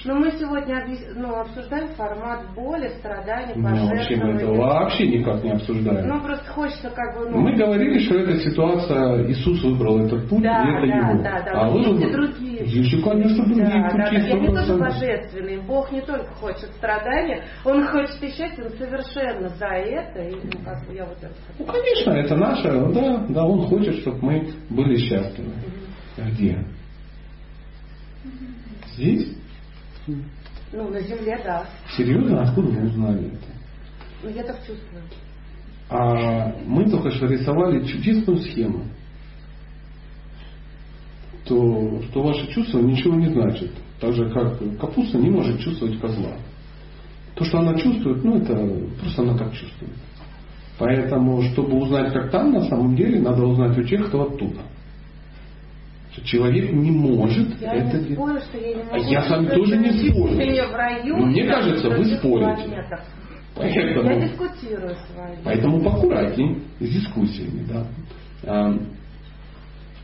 Но мы сегодня ну, обсуждаем формат боли, страданий, пожертвований. вообще мы это вообще никак не обсуждаем. Ну, просто хочется как бы... Ну... Мы говорили, что эта ситуация, Иисус выбрал этот путь, да, и это да, его. Да, да, а вы есть и другие. Есть, конечно, другие да, пути. Да, да. И они тоже божественные. Бог не только хочет страданий, Он хочет и счастья, Он совершенно за это. И, ну, как бы я вот это... Ну, конечно, это наше, да, да, Он хочет, чтобы мы были счастливы. Угу. Где? Здесь? Ну, на земле, да. Серьезно? Откуда вы узнали это? Ну, я так чувствую. А мы только что рисовали чудесную схему. То, что ваше чувство ничего не значит. Так же, как капуста не может чувствовать козла. То, что она чувствует, ну, это просто она так чувствует. Поэтому, чтобы узнать, как там, на самом деле, надо узнать у тех, кто оттуда что человек не может я это не спорю, что я не могу. А я с вами тоже не спорю. Раю, мне кажется, вы спорите. Поэтому, я дискутирую с вами. Поэтому поаккуратней с дискуссиями. Да. А,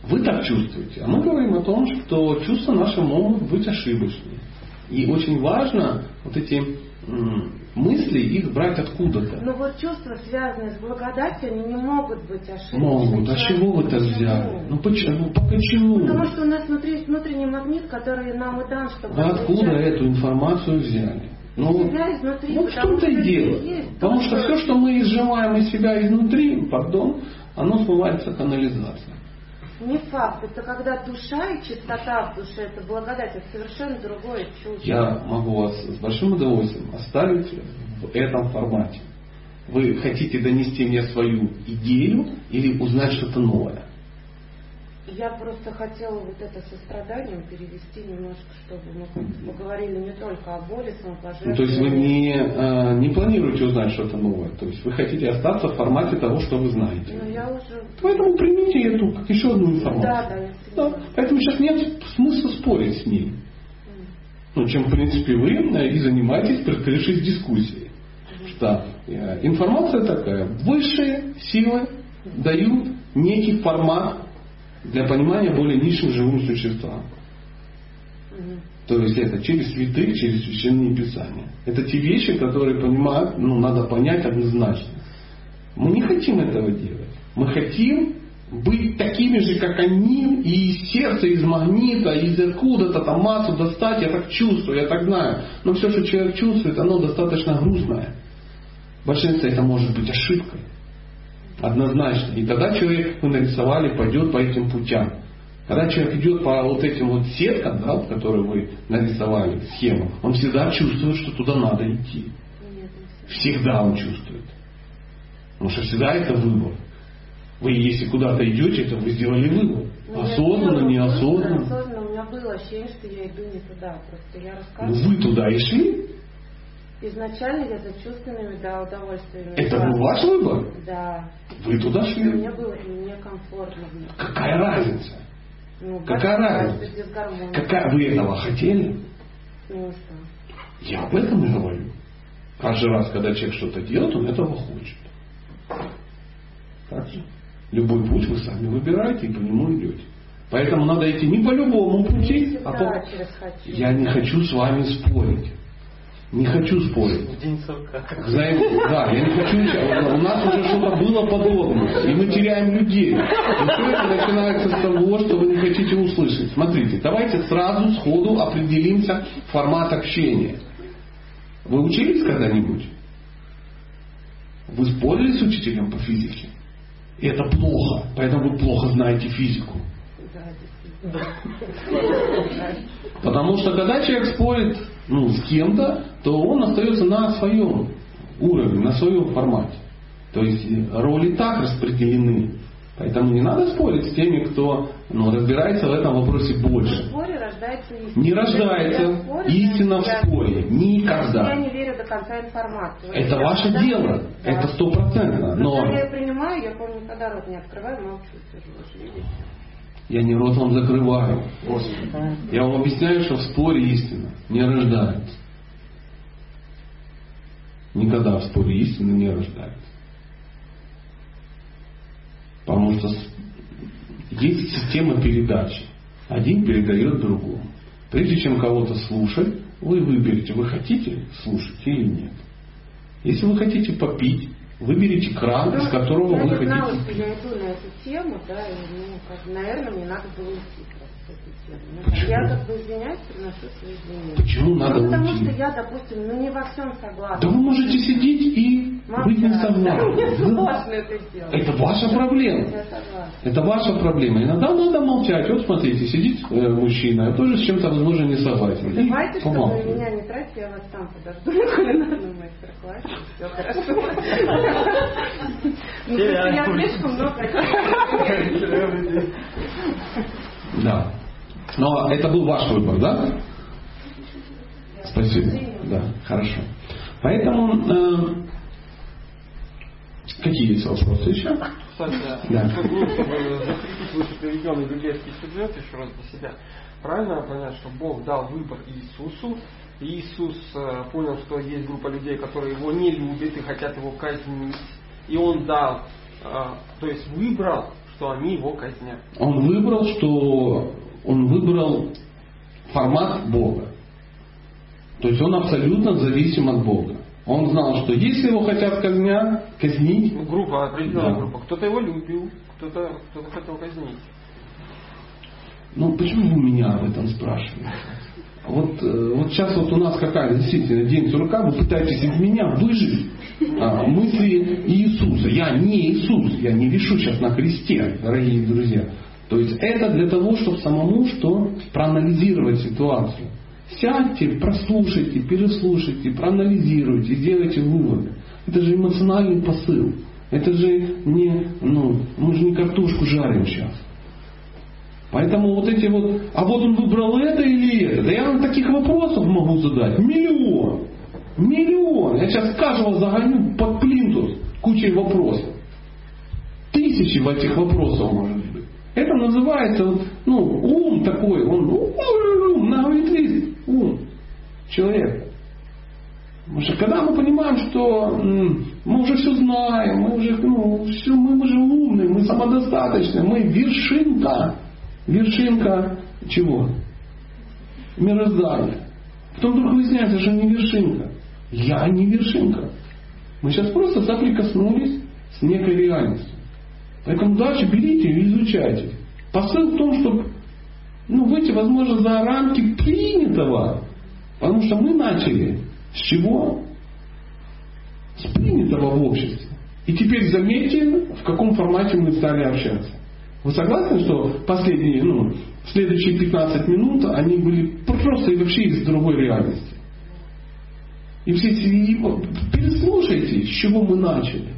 вы так чувствуете. А мы говорим о том, что чувства наши могут быть ошибочными. И очень важно вот эти мысли их брать откуда-то. Но вот чувства, связанные с благодатью, они не могут быть ошибочными. Могут. А чего вы это взяли? Ну почему? Ну почему? Потому что у нас внутри внутренний магнит, который нам и дан, чтобы... Вы откуда эту информацию взяли? Ну, изнутри, ну в том-то и дело. Есть, потому что все, что мы изжимаем из себя изнутри, пардон, оно смывается канализацией. Не факт. Это когда душа и чистота в душе, это благодать, это совершенно другое чувство. Я могу вас с большим удовольствием оставить в этом формате. Вы хотите донести мне свою идею или узнать что-то новое? Я просто хотела вот это состраданием перевести немножко, чтобы мы поговорили не только о боли, самопожертвовании. Ну, то есть вы не, а, не планируете узнать что-то новое? То есть вы хотите остаться в формате того, что вы знаете? Ну, я уже... Поэтому примите эту как еще одну информацию. Да, да, я да. Поэтому сейчас нет смысла спорить с ним. Ну, чем, в принципе, вы э, и занимаетесь, предкрывшись дискуссией. Что э, информация такая. Высшие силы дают некий формат для понимания более низшим живым существам. То есть это через святых, через священные писания. Это те вещи, которые понимают, ну, надо понять однозначно. Мы не хотим этого делать. Мы хотим быть такими же, как они, и из сердца, из магнита, из откуда-то там массу достать, я так чувствую, я так знаю. Но все, что человек чувствует, оно достаточно грустное. В большинстве это может быть ошибкой. Однозначно. И тогда человек, вы нарисовали, пойдет по этим путям. Когда человек идет по вот этим вот сеткам, да, которые вы нарисовали, схему, он всегда чувствует, что туда надо идти. Всегда он чувствует. Потому что всегда это выбор. Вы, если куда-то идете, то вы сделали выбор. Ну, осознанно, неосознанно. Осознанно у меня было ощущение, что я иду не туда. Просто я Ну, рассказываю. вы туда и шли. Изначально я за чувственными, да, удовольствиями. Это был ваш выбор? Да. Вы туда шли? Мне было некомфортно. Какая разница? Ну, Какая разница? Какая вы этого хотели? Ну, что? Я об этом и говорю. Каждый раз, когда человек что-то делает, он этого хочет. Так же? Любой путь вы сами выбираете и по нему идете. Поэтому надо идти не по любому пути, а по... Я не хочу с вами спорить. Не хочу спорить. В день сурка. Знаете, да, я не хочу. У нас уже что-то было подобное, и мы теряем людей. И все это начинается с того, что вы не хотите услышать. Смотрите, давайте сразу сходу определимся формат общения. Вы учились когда-нибудь? Вы спорили с учителем по физике? И это плохо, поэтому вы плохо знаете физику. Потому что когда человек спорит ну, с кем-то, то он остается на своем уровне, на своем формате. То есть роли так распределены. Поэтому не надо спорить с теми, кто ну, разбирается в этом вопросе В больше. споре рождается истина. Не рождается я спорю, истина в я- споре. Я Никогда. не верю до конца информации. Это я ваше дело. Да. Это стопроцентно. Но Но когда я принимаю, я помню, когда рот не открываю, молчу, я не рот вам закрываю. Я вам объясняю, что в споре истина не рождается. Никогда в споре истина не рождается. Потому что есть система передачи. Один передает другому. Прежде чем кого-то слушать, вы выберете, вы хотите слушать или нет. Если вы хотите попить, выберите кран, из которого Ну, я вы не знала, хотите что я иду на эту тему, да, и, ну, как, наверное, мне надо было уйти Ну, Почему? Я как бы извиняюсь, приношу свои извинения. Почему надо ну, потому уйти? что я, допустим, ну не во всем согласна. Да вы можете сидеть и быть не Мне согласны. сложно это делать. Это ваша проблема. Я согласна. Это ваша проблема. Иногда надо молчать. Вот смотрите, сидит э, мужчина, тоже с чем-то, возможно, не согласен. И Давайте, чтобы помалкивает. меня не тратить, я вас там подожду на кулинарном мастер-классе. Все хорошо. (laughs) Ну, я слишком много Да. Но это был ваш выбор, да? Спасибо. Да, хорошо. Поэтому э, какие есть вопросы еще? Кстати, Да. чтобы, чтобы закрепить выше приведенный библейский сюжет еще раз для себя, правильно понять, что Бог дал выбор Иисусу, и Иисус э, понял, что есть группа людей, которые его не любят и хотят его казнить, и он дал, э, то есть выбрал, что они его казнят. Он выбрал, что он выбрал формат Бога. То есть он абсолютно зависим от Бога. Он знал, что если его хотят казнять, казнить, Ну, группа, определенная Да. группа. Кто-то его любил, кто-то кто хотел казнить. ну почему вы меня об этом спрашиваете? Вот, э, вот сейчас вот у нас какая действительно день сурка, вы пытаетесь из меня выжить а, мысли Иисуса. Я не Иисус, я не вешу сейчас на кресте, дорогие друзья. То есть это для того, чтобы самому что? Проанализировать ситуацию. Сядьте, прослушайте, переслушайте, проанализируйте, сделайте выводы. Это же эмоциональный посыл. Это же не, ну, мы же не картошку жарим сейчас. Поэтому вот эти вот, а вот он выбрал это или это, да я вам таких вопросов могу задать. Миллион. Миллион. Я сейчас каждого загоню под плинтус кучей вопросов. Тысячи в этих вопросах может. Это называется ну, ум такой, он ну, ум, многоветвист ум человека. Потому что когда мы понимаем, что мы уже все знаем, мы уже, ну, все, мы уже умные, мы самодостаточны, мы вершинка, вершинка чего? Мироздания. Потом вдруг выясняется, что не вершинка. Я не вершинка. Мы сейчас просто соприкоснулись с некой реальностью. Поэтому дальше берите и изучайте. Посыл в том, чтобы ну, выйти, возможно, за рамки принятого. Потому что мы начали с чего? С принятого в обществе. И теперь заметьте, в каком формате мы стали общаться. Вы согласны, что последние, ну, следующие 15 минут, они были просто и вообще из другой реальности? И все эти, переслушайте, с чего мы начали.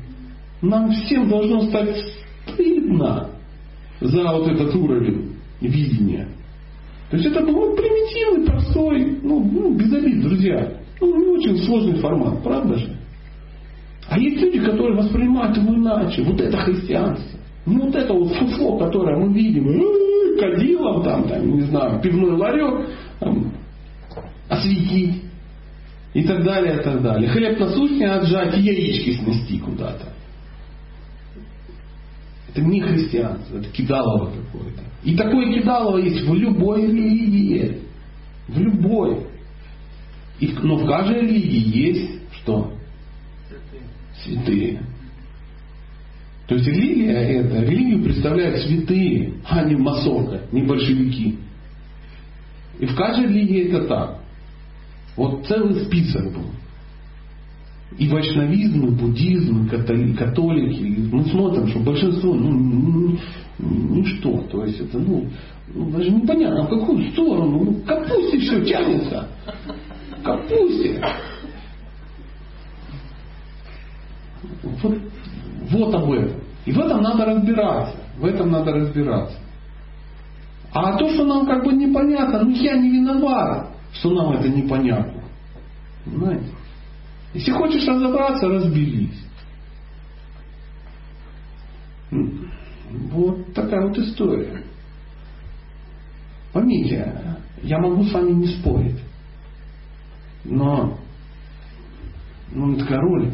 Нам всем должно стать стыдно за вот этот уровень видения. То есть это был примитивный, простой, ну, ну без обид, друзья. Ну, не очень сложный формат, правда же? А есть люди, которые воспринимают его иначе. Вот это христианство. Не вот это вот фуфло, которое мы видим, «Э, кадилом там, там, не знаю, пивной ларек, там, осветить и так далее, и так далее. Хлеб насущный отжать яички снести куда-то. Это не христианство, это кидалово какое-то. И такое кидалово есть в любой религии. В любой. И, но в каждой религии есть что? Святые. То есть религия это, религию представляют святые, а не масонка, не большевики. И в каждой религии это так. Вот целый список был. И вайшнавизм, и буддизм, и католики. Мы смотрим, что большинство, ну, ничто. То есть это, ну, ну, даже непонятно, в какую сторону. Ну, капусте все тянется. Капусте. Вот, вот об этом. И в этом надо разбираться. В этом надо разбираться. А то, что нам как бы непонятно, ну я не виноват, что нам это непонятно. Понимаете? Если хочешь разобраться, разберись. Вот такая вот история. Поймите, я могу с вами не спорить. Но ну, это такая роль.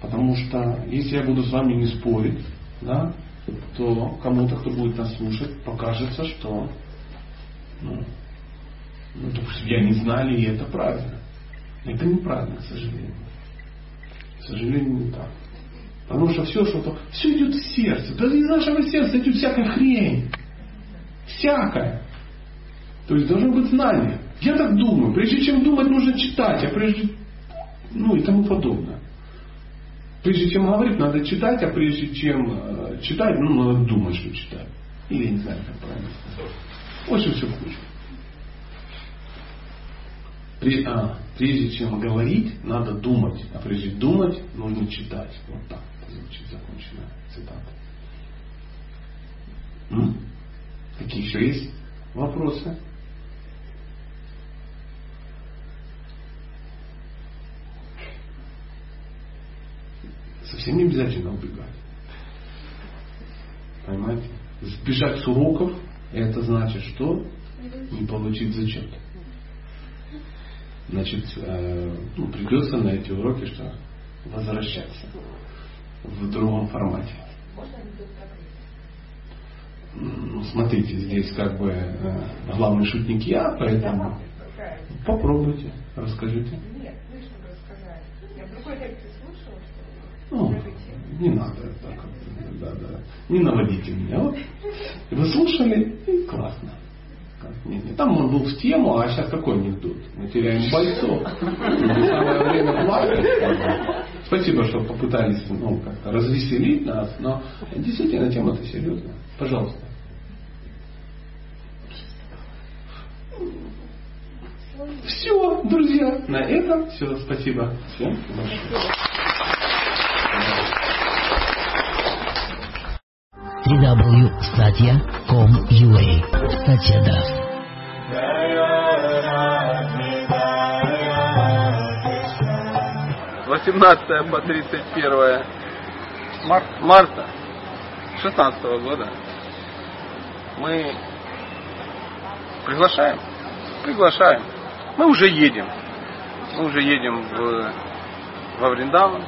Потому что если я буду с вами не спорить, да, то кому-то, кто будет нас слушать, покажется, что ну, ну, я не знали, и это правильно. Это неправильно, к сожалению. Сожалению, не так. Потому что все, что все идет в сердце. Да из нашего сердца идет всякая хрень. Всякая. То есть должно быть знание. Я так думаю. Прежде чем думать, нужно читать, а прежде ну и тому подобное. Прежде чем говорить, надо читать, а прежде чем э, читать, ну, надо думать, что читать. Или я не знаю, как правильно сказать. Очень все хуже. При, а, прежде чем говорить, надо думать. А прежде думать, нужно читать. Вот так звучит законченная цитата. М? Какие еще есть вопросы? Совсем не обязательно убегать. Понимаете? Сбежать с уроков, это значит что? Не получить зачет значит, э, ну, придется на эти уроки что возвращаться в другом формате. Ну, смотрите, здесь как бы э, главный шутник я, поэтому попробуйте, расскажите. Нет, вы что рассказали. Я в другой лекции слушала, что ну, не надо так, да, да. Не наводите меня. Вот. Вы слушали, и классно. Нет, там он был в тему, а сейчас какой анекдот? Мы теряем бойцов. Самое время плакать. Спасибо, что попытались ну, как-то развеселить нас, но действительно тема-то серьезная. Пожалуйста. Все, друзья, на этом все. Спасибо всем большое. www.satya.com.ua Satya Das. 18 по 31 марта, марта 16 года мы приглашаем, приглашаем. Мы уже едем. Мы уже едем в, во Вриндаван.